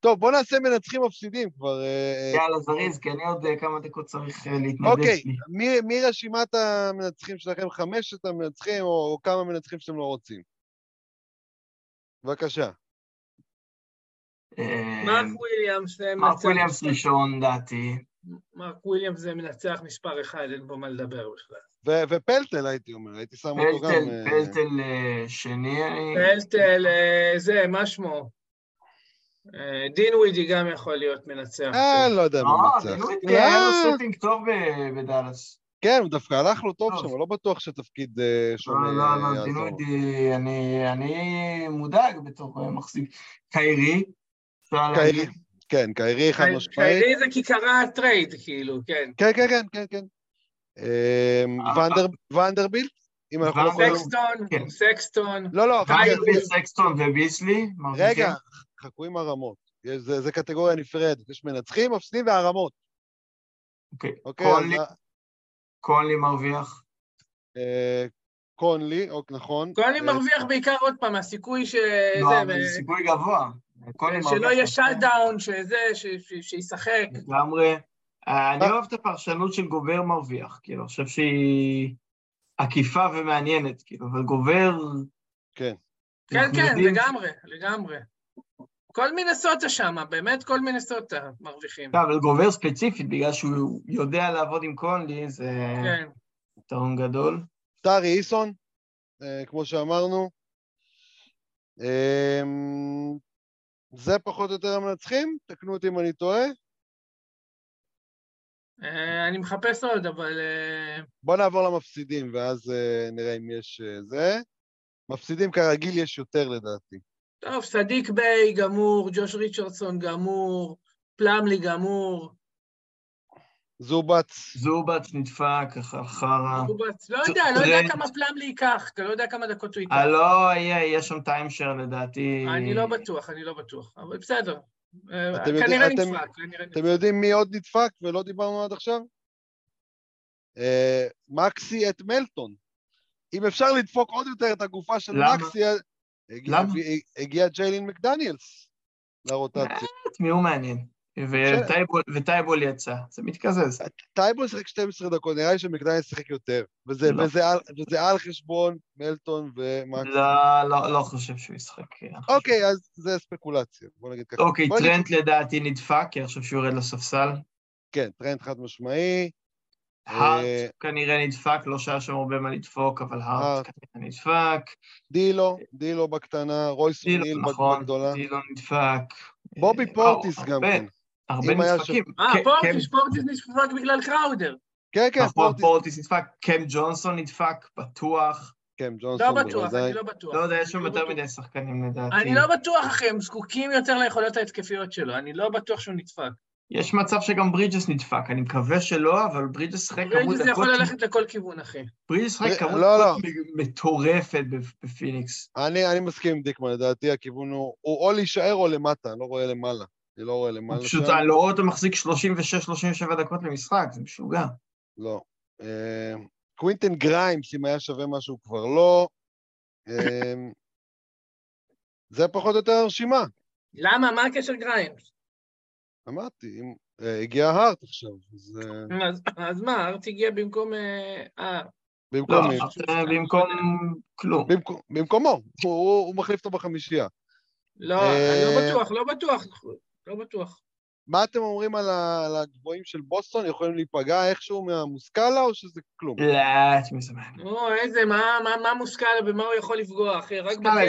טוב, בוא נעשה מנצחים מפסידים כבר. אה, אה, יאללה, זריז, כי אני עוד אה, כמה דקות צריך אה, להתנדב אוקיי. מי- רשימת המנצחים שלכם? חמשת המנצחים או כמה מנצחים שאתם לא רוצים? בבקשה. אה, מרק וויליאמס זה מרק מנצח. וויליאמס ראשון, דעתי. מרק וויליאמס זה מנצח מספר אחד, אין פה מה לדבר בכלל. ו- ופלטל הייתי אומר, הייתי שם אותו גם... פלטל, אה, פלטל אה, שני. פלטל, אה, זה, מה שמו? אה, דינווידי גם יכול להיות מנצח. אה, לא יודע מי אה, מנצח. דינווידי, כן, היה לו אה, stint טוב בדאלאס. כן, הוא דווקא הלך לו טוב. שם, לא בטוח שתפקיד אה, שונה לא, לא, לא, יעזור. דינווידי, אני מודאג בתור אה, מחזיק. קיירי. קיירי. כן, קיירי חד משמעית. קיירי זה כיכרה ה trade, כאילו, כן. כן, כן, כן, כן, כן. אמ, אה, ונדר- ונדרבילט, אם אנחנו לא יכולים... סקסטון, כן. סקסטון. לא, לא, וסקסטון וביסלי. רגע, חכו עם הרמות. זה קטגוריה נפרדת. יש מנצחים, מפסידים והרמות. אוקיי. אוקיי, קונלי- קונלי מרוויח. אה, קונלי, אוקיי, נכון. קונלי אה, מרוויח בעיקר עוד פעם, הסיכוי ש... לא, אבל זה סיכוי גבוה. שלא יהיה יותר. shut down, שזה, שישחק. לגמרי. אני אה. אוהב את הפרשנות של גובר מרוויח, כאילו, אני חושב שהיא עקיפה ומעניינת, כאילו, אבל גובר... כן. כן, כן, לגמרי, לגמרי. כל מינסוטה שם, באמת כל מינסוטה מרוויחים. לא, אבל גובר ספציפית, בגלל שהוא יודע לעבוד עם קונלי, זה כן. יתרון גדול. טארי איסון, אה, כמו שאמרנו. זה פחות או יותר המנצחים, תקנו אותי אם אני טועה. אה, אני מחפש עוד, אבל... אה, בואו נעבור למפסידים, ואז אה, נראה אם יש זה. מפסידים כרגיל יש יותר לדעתי. טוב, סדיק ביי גמור, ג'וש ריצ'רדסון גמור, פלאמלי גמור, זובץ, זובץ נדפק, חרא. קובץ, לא יודע, לא יודע. כמה פלאמלי ייקח, אתה לא יודע כמה דקות הוא ייקח. לא, יהיה, יהיה שם טיימשר לדעתי. אני לא בטוח, אני לא בטוח, אבל בסדר. אה, כנראה נדפק, כנראה נדפק. אתם יודעים מי עוד נדפק ולא דיברנו עד עכשיו? אה, מקסי את מלטון. אם אפשר לדפוק עוד יותר את הגופה של למה? מקסי, אה, הגיע- למה? הגיע ג'יילין מקדניאלס לרוטציה. את מי הוא מעניין. וטייבול- וטייבול יצא, זה מתקזז. טייבול שיחק 12 דקות, נראה לי שמקדניאלס שיחק יותר. וזה, לא. וזה, על, וזה על חשבון מלטון ומקסי. לא, לא, לא חושב שהוא ישחק. אוקיי, אז זה ספקולציה, בוא נגיד ככה. אוקיי, נגיד- טרנט לדעתי נדפק, כי חושב שהוא יורד לספסל. כן, טרנט חד משמעי. הארט אה, כנראה נדפק, לא שהיה שם הרבה מה לדפוק, אבל הארט. כנראה נדפק. דילו, דילו בקטנה, רויס דילו, אוניל נכון, בגדולה. דילו נדפק. בובי אה, פורטיס גם כן. הרבה נדפקים. אה, קם- פורטיס, פורטיס נדפק בגלל קראודר. כן, כן, נכון, פורטיס. פורטיס נדפק, קם ג'ונסון נדפק, בטוח. כן, לא ג'ונסון בטוח, בוודאי. אני לא בטוח. לא יודע, יש שם לא יותר בטוח. מדי שחקנים לדעתי. אני לא בטוח, אחי, הם זקוקים יותר ליכולות ההתקפיות שלו, אני לא בטוח שהוא נדפק. יש מצב שגם ברידג'ס נדפק, אני מקווה שלא, אבל ברידג'ס שיחק כמות דקות... יכול ללכת לכל כיוון, אחי. ברידג'ס שיחק לא, כמות לא. דקות מטורפת בפיניקס. אני, אני מסכים עם דיקמן, לדעתי הכיוון הוא, הוא או להישאר או למטה, אני לא רואה למעלה. אני לא רואה למעלה פשוט. אני לא רואה אותו מחזיק 36-37 דקות למשחק, זה משוגע. לא. אה, קווינטן גריימס, אם היה שווה משהו, כבר לא. אה, זה פחות או יותר הרשימה. למה? מה הקשר גריימס? אמרתי, אם... אה, הגיע הארט עכשיו, אז אה, אז, מה, ארט הגיע במקום... אה, אה, לא, במקום... מי? אה, במקום כלום. במקום- במקומו, הוא- מחליף אותו בחמישייה. לא, אה, אני לא בטוח, לא בטוח, לא בטוח. מה אתם אומרים על ה- על הגבוהים של בוסטון? יכולים להיפגע איכשהו מהמוסקאלה או שזה כלום? לא, זה מעניין. נו, איזה, מה, מה, מה מושכל, במה הוא יכול לפגוע, אחי? רק בקרח,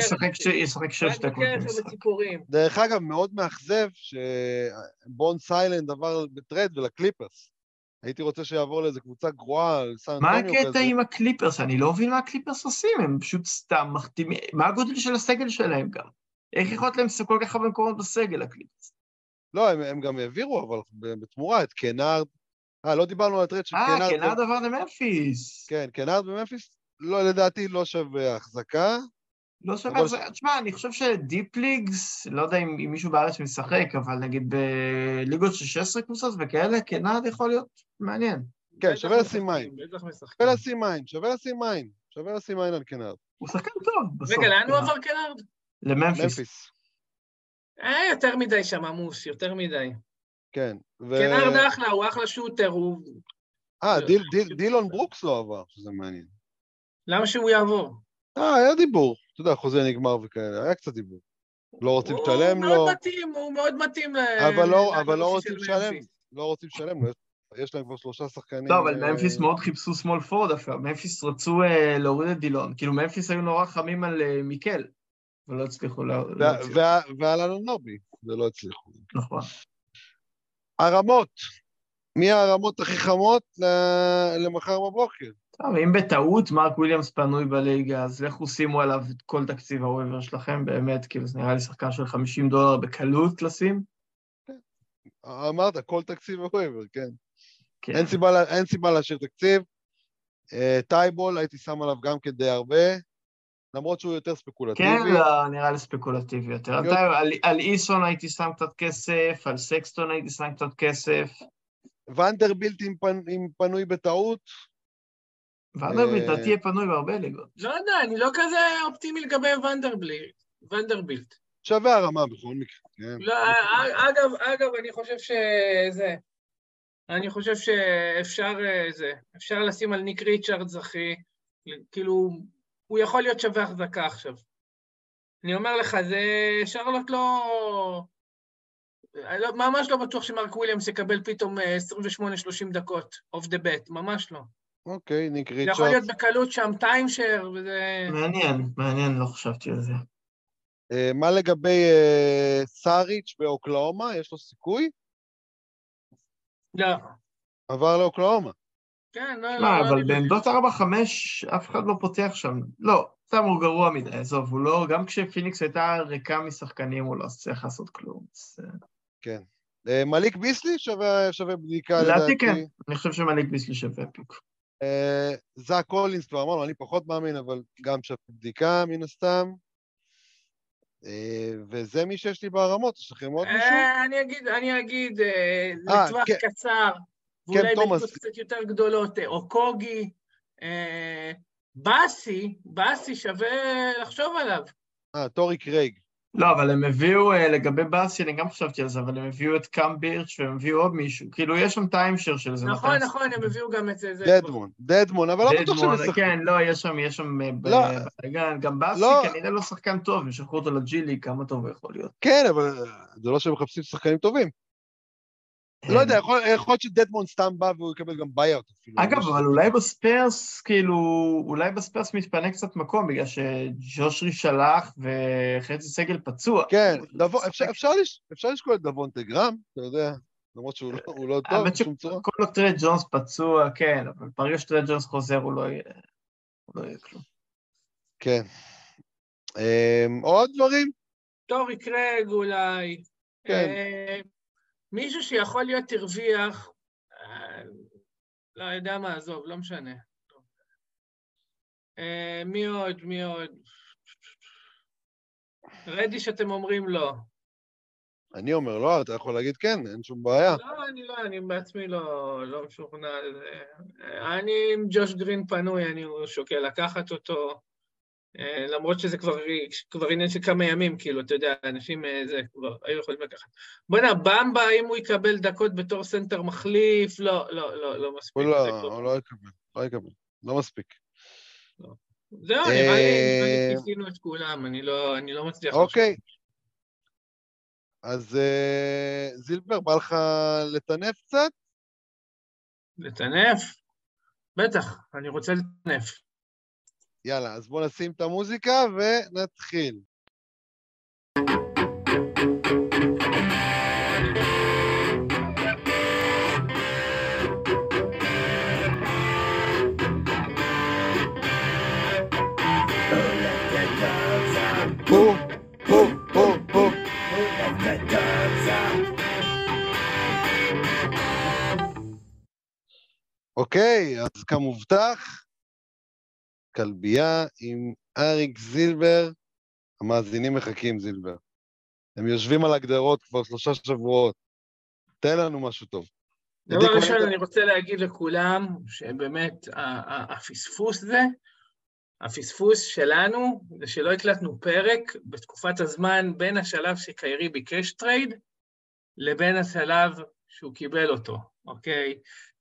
ישחק שש רק דקות בקרח במשחק. ובציפורים. דרך אגב, מאוד מאכזב שבון סיילנד עבר בטרד ולקליפרס. הייתי רוצה שיעבור לאיזה קבוצה גרועה, על סן מה אנטוניו הקטע כזה. עם הקליפרס? אני לא מבין מה הקליפרס עושים, הם פשוט סתם מחתימים... מה הגודל של הסגל שלהם גם? איך יכול להיות להם כל כך הרבה מקומות בסגל, הקליפרס? לא, הם, הם גם העבירו, אבל בתמורה, את קנארד. אה, לא דיברנו על ה trade של אה, קנארד. קנארד עבר לממפיס. כן, קנארד בממפיס, לא, לדעתי לא שווה החזקה. לא שווה זה. תשמע, אני חושב ש deep leagues, לא יודע אם אם מישהו בארץ משחק, אבל נגיד בליגות של 16 קבוצות וכאלה, קנארד יכול להיות מעניין. כן, שווה לשים מים. שווה לשים מים, שווה לשים מים. שווה לשים מים על קנארד. הוא שחקן טוב בסוף. רגע, לאן הוא קנארד. עבר קנארד? לממפיס. ממפיס, אה, יותר מדי שם עמוס, יותר מדי. כן. ו... קנארד אחלה, הוא אחלה shooter, הוא... אה, דיל, דיל, דילון ברוקס לא עבר, שזה מעניין. למה שהוא יעבור? אה, היה דיבור. אתה יודע, חוזה נגמר וכאלה, היה קצת דיבור. לא רוצים לשלם הוא לו, מאוד מתאים, הוא מאוד מתאים ל... אבל לא- אבל לא רוצים של לשלם. לא רוצים לשלם לו, יש- להם כבר שלושה שחקנים. לא, אבל אה, ממפיס מאוד חיפשו שמאל פורד דווקא. ממפיס רצו אה, להוריד את דילון. כאילו, ממפיס היו נורא חמים על אה, מיקל, ולא הצליחו להוציא. ועל אנונובי, ולא הצליחו. נכון. הרמות. מי הרמות הכי חמות למחר בבוקר? טוב, אם בטעות מרק וויליאמס פנוי בליגה, אז לכו שימו עליו את כל תקציב ה waiver שלכם, באמת, כאילו, זה נראה לי שחקן של 50 דולר בקלות לשים. אמרת, כל תקציב ה waiver, כן. כן. אין סיבה אין סיבה להשאיר תקציב. אה, טייבול, הייתי שם עליו גם כן די הרבה, למרות שהוא יותר ספקולטיבי. כן, לא, נראה לי ספקולטיבי יותר. להיות- אתה, על, על איסון הייתי שם קצת כסף, על סקסטון הייתי שם קצת כסף. ונדרבילט אם פנ- אם פנוי בטעות, ונדרבילט, אה, לדעתי יהיה פנוי בהרבה ליגות. לא יודע, אני לא כזה אופטימי לגבי ונדרבילט. ונדרבילט. שווה הרמה בכל מקרה. כן. לא, א- אגב, אגב, אני חושב שזה... אני חושב שאפשר אה, זה, אפשר לשים על ניק ריצ'רדס, אחי, כאילו, הוא יכול להיות שווה החזקה עכשיו. אני אומר לך, זה שרלוט לא... לא, ממש לא בטוח שמרק וויליאמס יקבל פתאום אה, 28-30 דקות off the bat, ממש לא. אוקיי, ניק זה יכול להיות. בקלות שם time share, וזה... מעניין, מעניין, לא חשבתי על זה. אה, מה לגבי אה, סאריץ' באוקלהומה? יש לו סיכוי? לא. עבר לאוקלאומה. כן, לא, לא, מה, לא, אבל בעמדות 4-5 אף אחד לא פותח שם. לא, סתם הוא גרוע מדי, עזוב, הוא לא, גם כשפיניקס הייתה ריקה משחקנים, הוא לא צריך לעשות כלום. אז, אה, אה, מליק ביסלי שווה שווה בדיקה לדעתי לדעתי. כן, אני חושב שמליק ביסלי שווה פיק. אה, זאק קולינס כבר אמרנו, אני פחות מאמין, אבל גם שווה בדיקה מן הסתם. אה, וזה מי שיש לי בערמות, יש לכם עוד מישהו? אה, אני אגיד, אני אגיד, אה, אה, לטווח כן. קצר, ואולי תומאס. בליגות קצת יותר גדולות, אה, אוקוגי, אה, באסי, באסי שווה לחשוב עליו. אה, טורי קרייג. לא, אבל הם הביאו, אה, לגבי באסי, אני גם חשבתי על זה, אבל הם הביאו את קאם בירץ' והם הביאו עוד מישהו. כאילו, יש שם time share של איזה נכון, 200 נכון, הם הביאו גם את זה. זה- דדמון, דדמון, אבל לא בטוח שהם ישחקו. כן, לא, יש שם, יש שם... אה, לא. בלגן. גם באסי לא. כנראה לא שחקן טוב, הם שלחו אותו ל G League, כמה טוב הוא יכול להיות. כן, אבל זה לא שהם מחפשים שחקנים טובים. לא יודע, יכול יכול להיות שדדמון סתם בא והוא יקבל גם buyout אפילו. אגב. אבל אולי בספיירס, כאילו, אולי בספיירס מתפנה קצת מקום, בגלל שג'וש ריץ' הלך וחצי סגל פצוע. כן, ישחק. אפשר- אפשר לש- אפשר לשקול את דבונטה גרם, אתה יודע, למרות שהוא לא- לא טוב האמת בשום צורה. שכל עוד טרה ג'ונס פצוע, כן, אבל ברגע שטרה ג'ונס חוזר, הוא לא יהיה... לא כלום. כן. אמ, עוד דברים? טורי קרג אולי. כן. מישהו שיכול להיות הרוויח, אה, לא יודע מה, עזוב, לא משנה. אה, מי עוד? מי עוד? רדי שאתם אומרים לא. אני אומר לא, אתה יכול להגיד כן, אין שום בעיה. לא, אני לא, אני בעצמי לא, לא משוכנע. אני עם ג'וש גרין פנוי, אני שוקל לקחת אותו, למרות שזה כבר, כבר עניין של כמה ימים, כאילו, אתה יודע, אנשים אה, זה כבר היו יכולים לקחת. בוא'נה, במבה, אם הוא יקבל דקות בתור סנטר מחליף, לא, לא, לא, לא מספיק. הוא לא, הוא לא יקבל, לא יקבל, לא מספיק. לא. זהו, נראה לי כיסינו את כולם, אני לא, אני לא מצליח... אוקיי. אז אה, זילבר, בא לך לטנף קצת? לטנף? בטח, אני רוצה לטנף. יאללה, אז בואו נשים את המוזיקה ונתחיל. אוקיי, אז כמובטח, כלבייה עם אריק זילבר, המאזינים מחכים, זילבר. הם יושבים על הגדרות כבר שלושה שבועות. תן לנו משהו טוב. דבר ראשון, אני רוצה להגיד לכולם שבאמת הפספוס זה, הפספוס שלנו זה שלא הקלטנו פרק בתקופת הזמן בין השלב שקיירי ביקש trade לבין השלב שהוא קיבל אותו, אוקיי?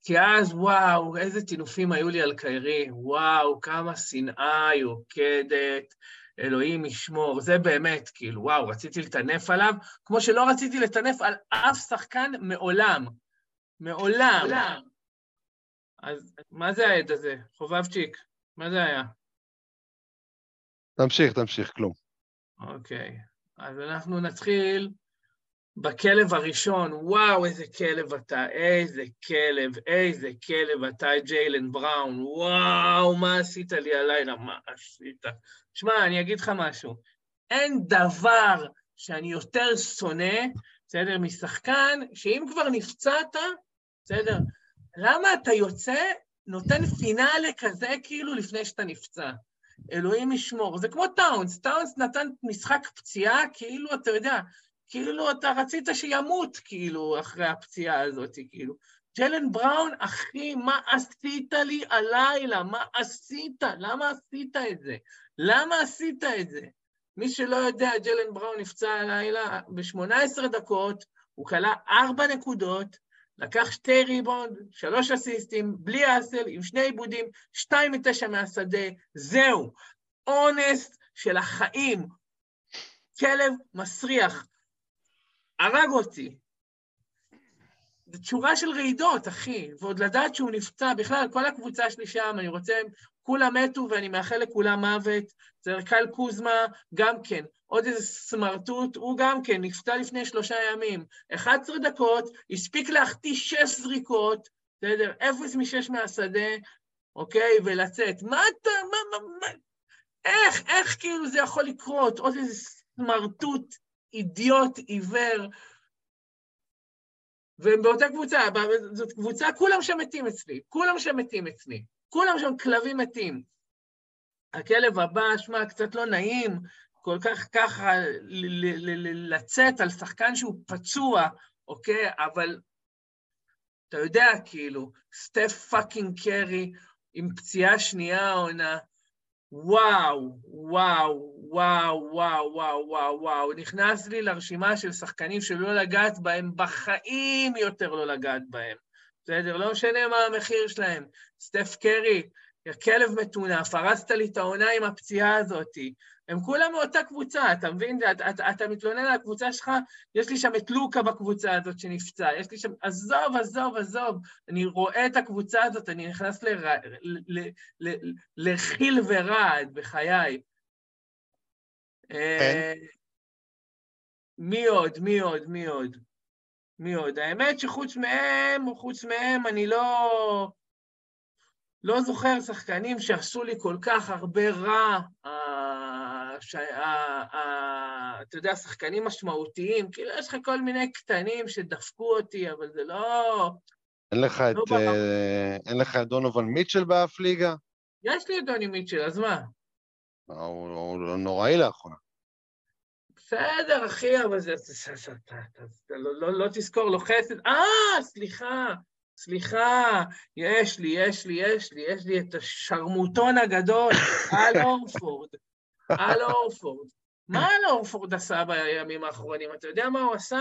כי אז, וואו, איזה טינופים היו לי על קיירי, וואו, כמה שנאה יוקדת, אלוהים ישמור, זה באמת, כאילו, וואו, רציתי לטנף עליו, כמו שלא רציתי לטנף על אף שחקן מעולם. מעולם. מעולם. אז מה זה העד הזה? חובבצ'יק, מה זה היה? תמשיך, תמשיך, כלום. אוקיי, אז אנחנו נתחיל בכלב הראשון, וואו, איזה כלב אתה, איזה כלב, איזה כלב אתה, ג'יילן בראון, וואו, מה עשית לי הלילה, מה עשית? שמע, אני אגיד לך משהו, אין דבר שאני יותר שונא, בסדר, משחקן, שאם כבר נפצעת, בסדר, למה אתה יוצא, נותן פינאלה כזה כאילו לפני שאתה נפצע? אלוהים ישמור. זה כמו טאונס, טאונס נתן משחק פציעה, כאילו, אתה יודע, כאילו אתה רצית שימות, כאילו, אחרי הפציעה הזאת, כאילו. ג'לן בראון, אחי, מה עשית לי הלילה? מה עשית? למה עשית את זה? למה עשית את זה? מי שלא יודע, ג'לן בראון נפצע הלילה ב-18 דקות, הוא כלה 4 נקודות, לקח שתי ריבונד, שלוש אסיסטים, בלי אסל, עם שני עיבודים, שתיים מתשע מהשדה, זהו. אונסט של החיים. כלב מסריח. הרג אותי. זו תשורה של רעידות, אחי, ועוד לדעת שהוא נפצע, בכלל, כל הקבוצה שלי שם, אני רוצה, כולם מתו ואני מאחל לכולם מוות. זה רקל קוזמה, גם כן, עוד איזה סמרטוט, הוא גם כן, נפצע לפני שלושה ימים. 11 דקות, הספיק להחטיא שש זריקות, בסדר? אפס משש מהשדה, אוקיי? ולצאת. מה אתה, מה, מה, מה, איך, איך כאילו זה יכול לקרות? עוד איזה סמרטוט אידיוט, עיוור. והם באותה קבוצה, זאת קבוצה, כולם שם מתים אצלי, כולם שם מתים אצלי, כולם שם כלבים מתים. הכלב הבא, שמע, קצת לא נעים, כל כך ככה לצאת על שחקן שהוא פצוע, אוקיי? אבל אתה יודע, כאילו, סטף fucking קרי עם פציעה שנייה העונה, וואו, וואו, וואו, וואו, וואו, וואו, וואו, נכנס לי לרשימה של שחקנים שלא לגעת בהם, בחיים יותר לא לגעת בהם. בסדר? לא משנה מה המחיר שלהם. סטף קרי, כלב מטונף, הרסת לי את העונה עם הפציעה הזאת. הם כולם מאותה קבוצה, אתה מבין? אתה, אתה, אתה מתלונן על הקבוצה שלך, יש לי שם את לוקה בקבוצה הזאת שנפצע, יש לי שם... עזוב, עזוב, עזוב. אני רואה את הקבוצה הזאת, אני נכנס ל... ל... ל... לחיל ורעד בחיי. אה, מי עוד? מי עוד? מי עוד? מי עוד? האמת שחוץ מהם, חוץ מהם, אני לא... לא זוכר שחקנים שעשו לי כל כך הרבה רע, אתה יודע, שחקנים משמעותיים, כאילו יש לך כל מיני קטנים שדפקו אותי, אבל זה לא... אין לך את, לא אה, אין לך את דונובל מיטשל באף ליגה? יש לי את דוני מיטשל, אז מה? הוא נוראי לאחרונה. בסדר, אחי, אבל זה... לא תזכור, לא חסד. אה, סליחה, סליחה, יש לי, יש לי, יש לי, יש לי את השרמוטון הגדול, *laughs* על אורפורד. אל הורפורד. מה אל הורפורד עשה בימים האחרונים? אתה יודע מה הוא עשה?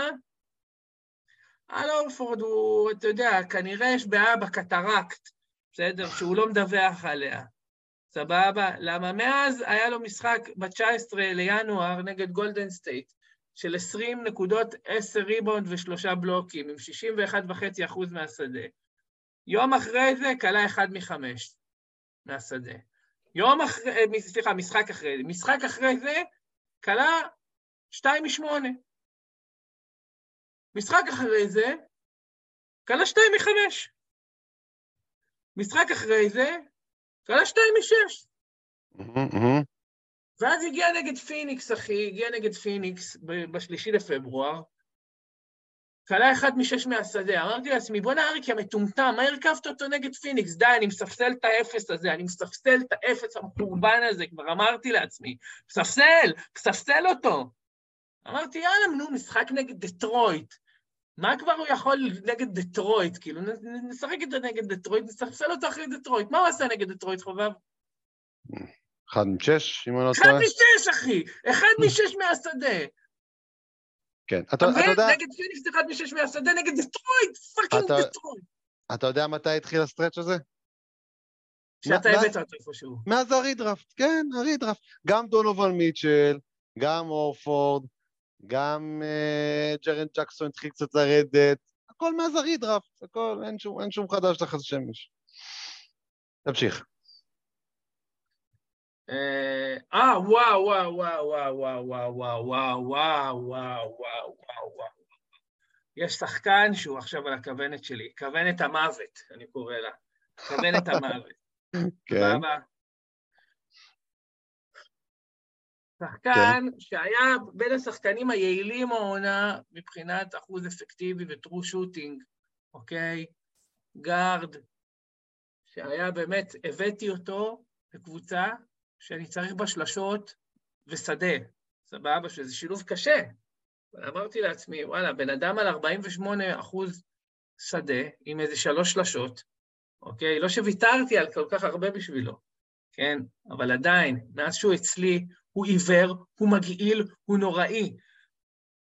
אל הורפורד הוא, אתה יודע, כנראה יש בעיה בקטרקט, בסדר? שהוא לא מדווח עליה. סבבה? למה מאז היה לו משחק ב-19 לינואר נגד גולדן סטייט, של 20 נקודות, 10 ריבאונד ושלושה בלוקים, עם 61.5 אחוז מהשדה. יום אחרי זה קלע אחד מחמש מהשדה. יום אחרי, אה, סליחה, משחק אחרי זה. משחק אחרי זה קלע שתיים משמונה. משחק אחרי זה קלע שתיים מחמש. משחק אחרי זה קלע שתיים משש. ואז הגיע נגד פיניקס, אחי, הגיע נגד פיניקס בשלישי לפברואר, קלע אחד משש מהשדה. אמרתי לעצמי, בוא'נה אריק, יא מטומטם, מה הרכבת אותו נגד פיניקס? די, אני מספסל את האפס הזה, אני מספסל את האפס המחורבן הזה, כבר אמרתי לעצמי. מספסל, מספסל אותו. אמרתי, יאללה, נו, משחק נגד דטרויט. מה כבר הוא יכול נגד דטרויט? כאילו, נשחק את זה נגד דטרויט, נספסל אותו אחרי דטרויט. מה הוא עשה נגד דטרויט, חובב? אחד משש, אם אני לא טועה. אחד משש, אחי! אחד *laughs* משש מהשדה. כן. אתה, אתה יודע... נגד פיניקס אחד משש מהשדה, נגד דטרויט, fucking אתה... דטרויט. אתה יודע מתי התחיל ה stretch הזה? שאתה הבאת אותו איפשהו. מאז הרידרפט, כן, הרידרפט. גם דונובל מיטשל, גם אורפורד, גם uh, ג'רן ג'קסון התחיל קצת לרדת, הכל מאז הרידרפט, הכל, אין שום, אין שום חדש תחת שמש. תמשיך. אה, וואו, וואו, וואו, וואו, וואו, וואו, וואו, וואו, וואו, וואו, וואו. יש שחקן שהוא עכשיו על הכוונת שלי, כוונת המוות, אני קורא לה. כוונת המוות. כן. שחקן שהיה בין השחקנים היעילים העונה מבחינת אחוז אפקטיבי וטרו שוטינג, אוקיי? גארד, שהיה באמת, הבאתי אותו לקבוצה שאני צריך בה שלשות ושדה, סבבה? שזה שילוב קשה. אבל אמרתי לעצמי, וואלה, בן אדם על 48 אחוז שדה, עם איזה שלוש שלשות, אוקיי? לא שוויתרתי על כל כך הרבה בשבילו, כן? אבל עדיין, מאז שהוא אצלי, הוא עיוור, הוא מגעיל, הוא נוראי.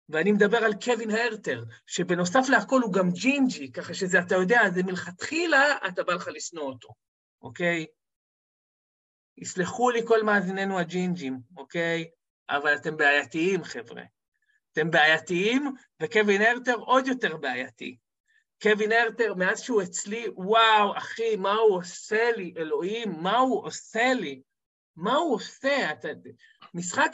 ואני מדבר על קווין הרטר, שבנוסף להכל הוא גם ג'ינג'י, ככה שזה, אתה יודע, זה מלכתחילה, אתה בא לך לשנוא אותו, אוקיי? יסלחו לי כל מאזיננו הג'ינג'ים, אוקיי? אבל אתם בעייתיים, חבר'ה. אתם בעייתיים, וקווין הרטר עוד יותר בעייתי. קווין הרטר, מאז שהוא אצלי, וואו, אחי, מה הוא עושה לי, אלוהים, מה הוא עושה לי? מה הוא עושה? אתה... משחק...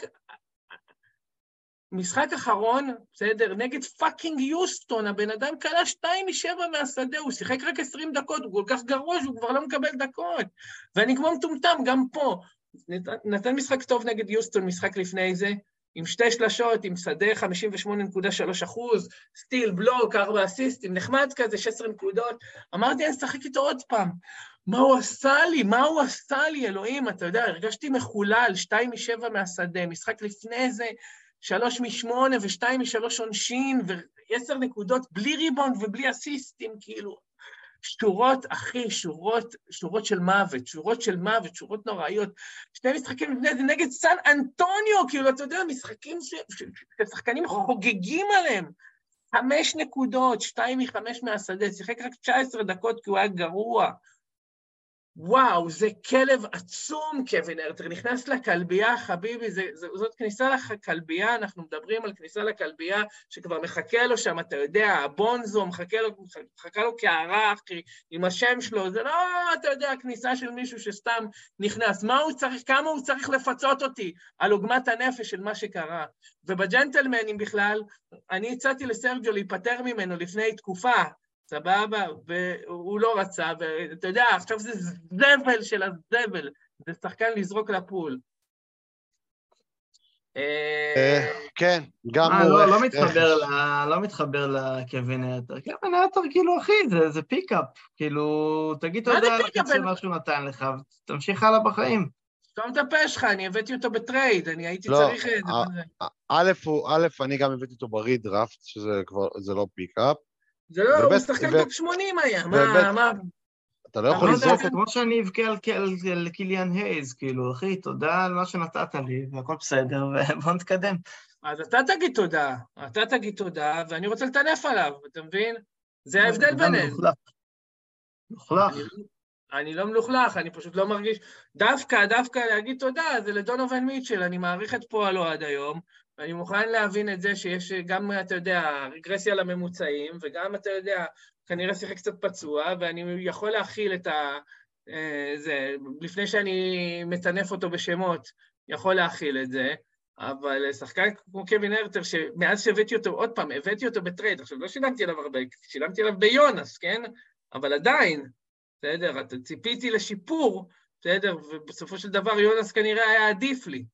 משחק אחרון, בסדר, נגד fucking יוסטון, הבן אדם קלע שתיים משבע מהשדה, הוא שיחק רק עשרים דקות, הוא כל כך גרוע שהוא כבר לא מקבל דקות. ואני כמו מטומטם, גם פה. נתן משחק טוב נגד יוסטון, משחק לפני זה, עם שתי שלשות, עם שדה 58.3 אחוז, סטיל, בלוק, ארבע אסיסטים, נחמד כזה, 16 נקודות. אמרתי, אני אשחק איתו עוד פעם. מה הוא עשה לי? מה הוא עשה לי, אלוהים? אתה יודע, הרגשתי מחולל, שתיים משבע מהשדה, משחק לפני זה, שלוש משמונה ושתיים משלוש עונשין, ועשר נקודות בלי ריבונד ובלי אסיסטים, כאילו, שורות, אחי, שורות, שורות של מוות, שורות של מוות, שורות נוראיות. שני משחקים לפני זה נגד סן אנטוניו, כאילו, אתה יודע, משחקים ששחקנים חוגגים עליהם. חמש נקודות, שתיים מחמש מהשדה, שיחק רק 19 דקות כי הוא היה גרוע. וואו, זה כלב עצום, קווין הרטר, נכנס לכלבייה, חביבי, זה, זה, זאת כניסה לכלבייה, אנחנו מדברים על כניסה לכלבייה שכבר מחכה לו שם, אתה יודע, הבונזו, מחכה לו, מחכה לו קערה, עם השם שלו, זה לא, אתה יודע, כניסה של מישהו שסתם נכנס. מה הוא צריך, כמה הוא צריך לפצות אותי על עוגמת הנפש של מה שקרה. ובג'נטלמנים בכלל, אני הצעתי לסרג'ו להיפטר ממנו לפני תקופה, סבבה? והוא לא רצה, ואתה יודע, עכשיו זה זבל של הזבל, זה שחקן לזרוק לפול. אה, כן, גם הוא... לא, לא מתחבר לא מתחבר לקווין הרטר. קווין הרטר, כאילו, אחי, זה pickup. כאילו, תגיד תודה על הקצב מה שהוא נתן לך, ותמשיך הלאה בחיים. סתום את הפה שלך, אני הבאתי אותו ב trade, אני הייתי לא, צריך את זה. אה? א', אני גם הבאתי אותו ב redraft, שזה כבר, זה לא pickup. זה לא, הוא ו- top 80 היה, מה, מה, אתה לא יכול לא לזרוק את... כמו שאני אבכה על, על, על קיליאן הייז, כאילו, אחי, תודה על מה שנתת לי, והכל בסדר, *laughs* ובוא נתקדם. אז אתה תגיד תודה, אתה תגיד תודה, ואני רוצה לטנף עליו, אתה מבין? זה ההבדל גם בינינו. מלוכלך. לא- אני לא מלוכלך, אני פשוט לא מרגיש... דווקא, דווקא להגיד תודה, זה לדונובל מיטשל, אני מעריך את פועלו עד היום, ואני מוכן להבין את זה שיש גם, אתה יודע, רגרסיה לממוצעים, וגם, אתה יודע, כנראה שיחק קצת פצוע, ואני יכול להכיל את ה... אה, זה, לפני שאני מטנף אותו בשמות, יכול להכיל את זה, אבל שחקן כמו קווין הרטר, שמאז שהבאתי אותו, עוד פעם, הבאתי אותו ב trade, עכשיו לא שילמתי עליו הרבה, שילמתי עליו ביונס, כן? אבל עדיין, בסדר, ציפיתי לשיפור, בסדר, ובסופו של דבר יונס כנראה היה עדיף לי.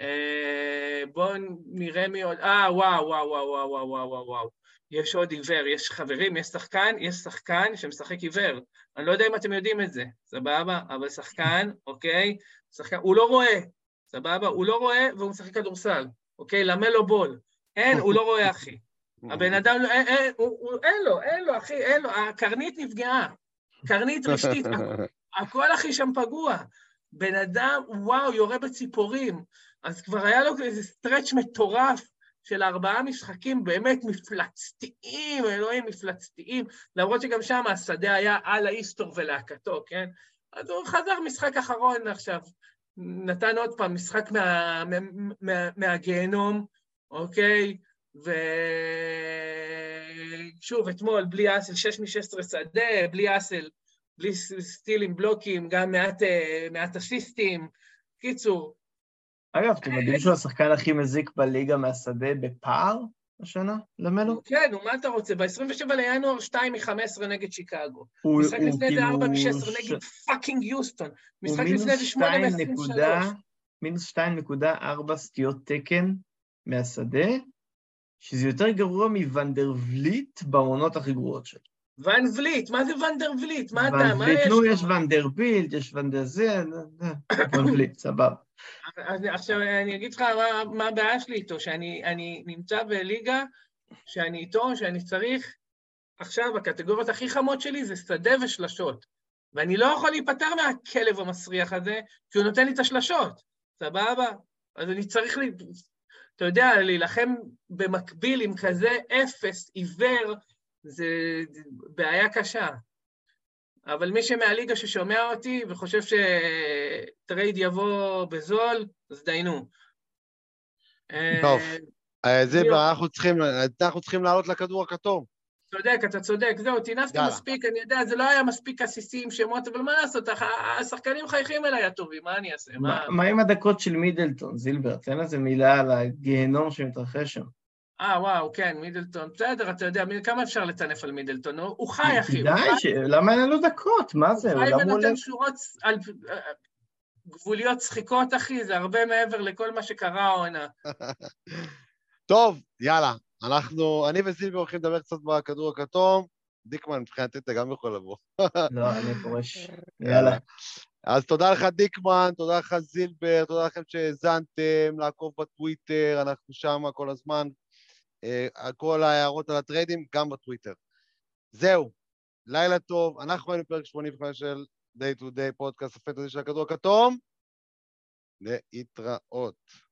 אה, בואו נראה מי עוד, אה, וואו, וואו, וואו, וואו, וואו, וואו, וואו, וואו. יש עוד עיוור, יש חברים, יש שחקן, יש שחקן שמשחק עיוור. אני לא יודע אם אתם יודעים את זה, סבבה? אבל שחקן, אוקיי? שחקן, הוא לא רואה, סבבה? הוא לא רואה והוא משחק כדורסל, אוקיי? למלו בול. אין, הוא לא רואה, אחי. הבן אדם, לא- אין, אין, הוא, הוא, אין לו, אין לו, אחי, אין לו, הקרנית נפגעה. קרנית רשתית, *laughs* הכל הכי שם פגוע. בן אדם, וואו, יורה בציפורים. אז כבר היה לו איזה סטרץ' מטורף של ארבעה משחקים באמת מפלצתיים, אלוהים, מפלצתיים, למרות שגם שם השדה היה על האיסטור ולהקתו, כן? אז הוא חזר משחק אחרון עכשיו, נתן עוד פעם משחק מה, מה, מה, מהגיהנום, אוקיי? ושוב, אתמול, בלי אסל, 6 מ-16 שדה, בלי אסל, בלי סטילים, בלוקים, גם מעט, אה, מעט אסיסטים. קיצור, אגב, אתם יודעים שהוא השחקן הכי מזיק בליגה מהשדה בפער השנה, למלו? כן, נו, מה אתה רוצה? ב-27 לינואר 2 מ-15 נגד שיקגו. משחק לפני זה כאילו 4 מ-16 ש- נגד פאקינג יוסטון. משחק לפני זה 8 שתיים מ-23. נקודה- מינוס 2.4 סטיות תקן מהשדה, שזה יותר גרוע מוונדרבליט בעונות הכי גרועות שלו. ון וליט, מה זה ונדר וליט? מה אתה, מה יש נו? יש ונדרבילט, יש ונדר זה, *coughs* ונדרבליט, סבבה. אז עכשיו אני אגיד לך מה, מה הבעיה שלי איתו, שאני אני נמצא בליגה שאני איתו, שאני צריך, עכשיו הקטגוריות הכי חמות שלי זה שדה ושלשות. ואני לא יכול להיפטר מהכלב המסריח הזה, כי הוא נותן לי את השלשות, סבבה? אז אני צריך, לי, אתה יודע, להילחם במקביל עם כזה אפס, עיוור, זה בעיה קשה. אבל מי שמהליגה ששומע אותי וחושב שטרייד יבוא בזול, אז דיינו. טוב. אה, אה, זילבר, אנחנו צריכים, אנחנו צריכים לעלות לכדור הכתום. צודק, אתה צודק, זהו, טינפת יאללה. מספיק, אני יודע, זה לא היה מספיק עסיסים, שמות, אבל מה לעשות, השחקנים מחייכים אליי הטובים, מה אני אעשה? מה? מה מה עם הדקות של מידלטון, זילבר? תן איזה מילה על הגיהנום שמתרחש שם. אה, וואו, כן, מידלטון, בסדר, אתה יודע, כמה אפשר לטנף על מידלטון? הוא הוא חי, אחי, די, ש- למה אין לו דקות? מה זה? הוא חי? ונותן שורות על אה, גבוליות צחיקות, אחי, זה הרבה מעבר לכל מה שקרה העונה. *laughs* טוב, יאללה. אנחנו, אני וזילבר הולכים לדבר קצת בכדור הכתום. דיקמן, מבחינתי אתה גם יכול לבוא. *laughs* לא, אני פורש. יאללה. אז תודה לך, דיקמן, תודה לך, זילבר, תודה לכם שהאזנתם, לעקוב בטוויטר, אנחנו שם כל הזמן. אה, כל ההערות על הטריידים, גם בטוויטר. זהו, לילה טוב, אנחנו היינו פרק 85 של Day to Day פודקאסט הפנטזי של הכדור הכתום. להתראות.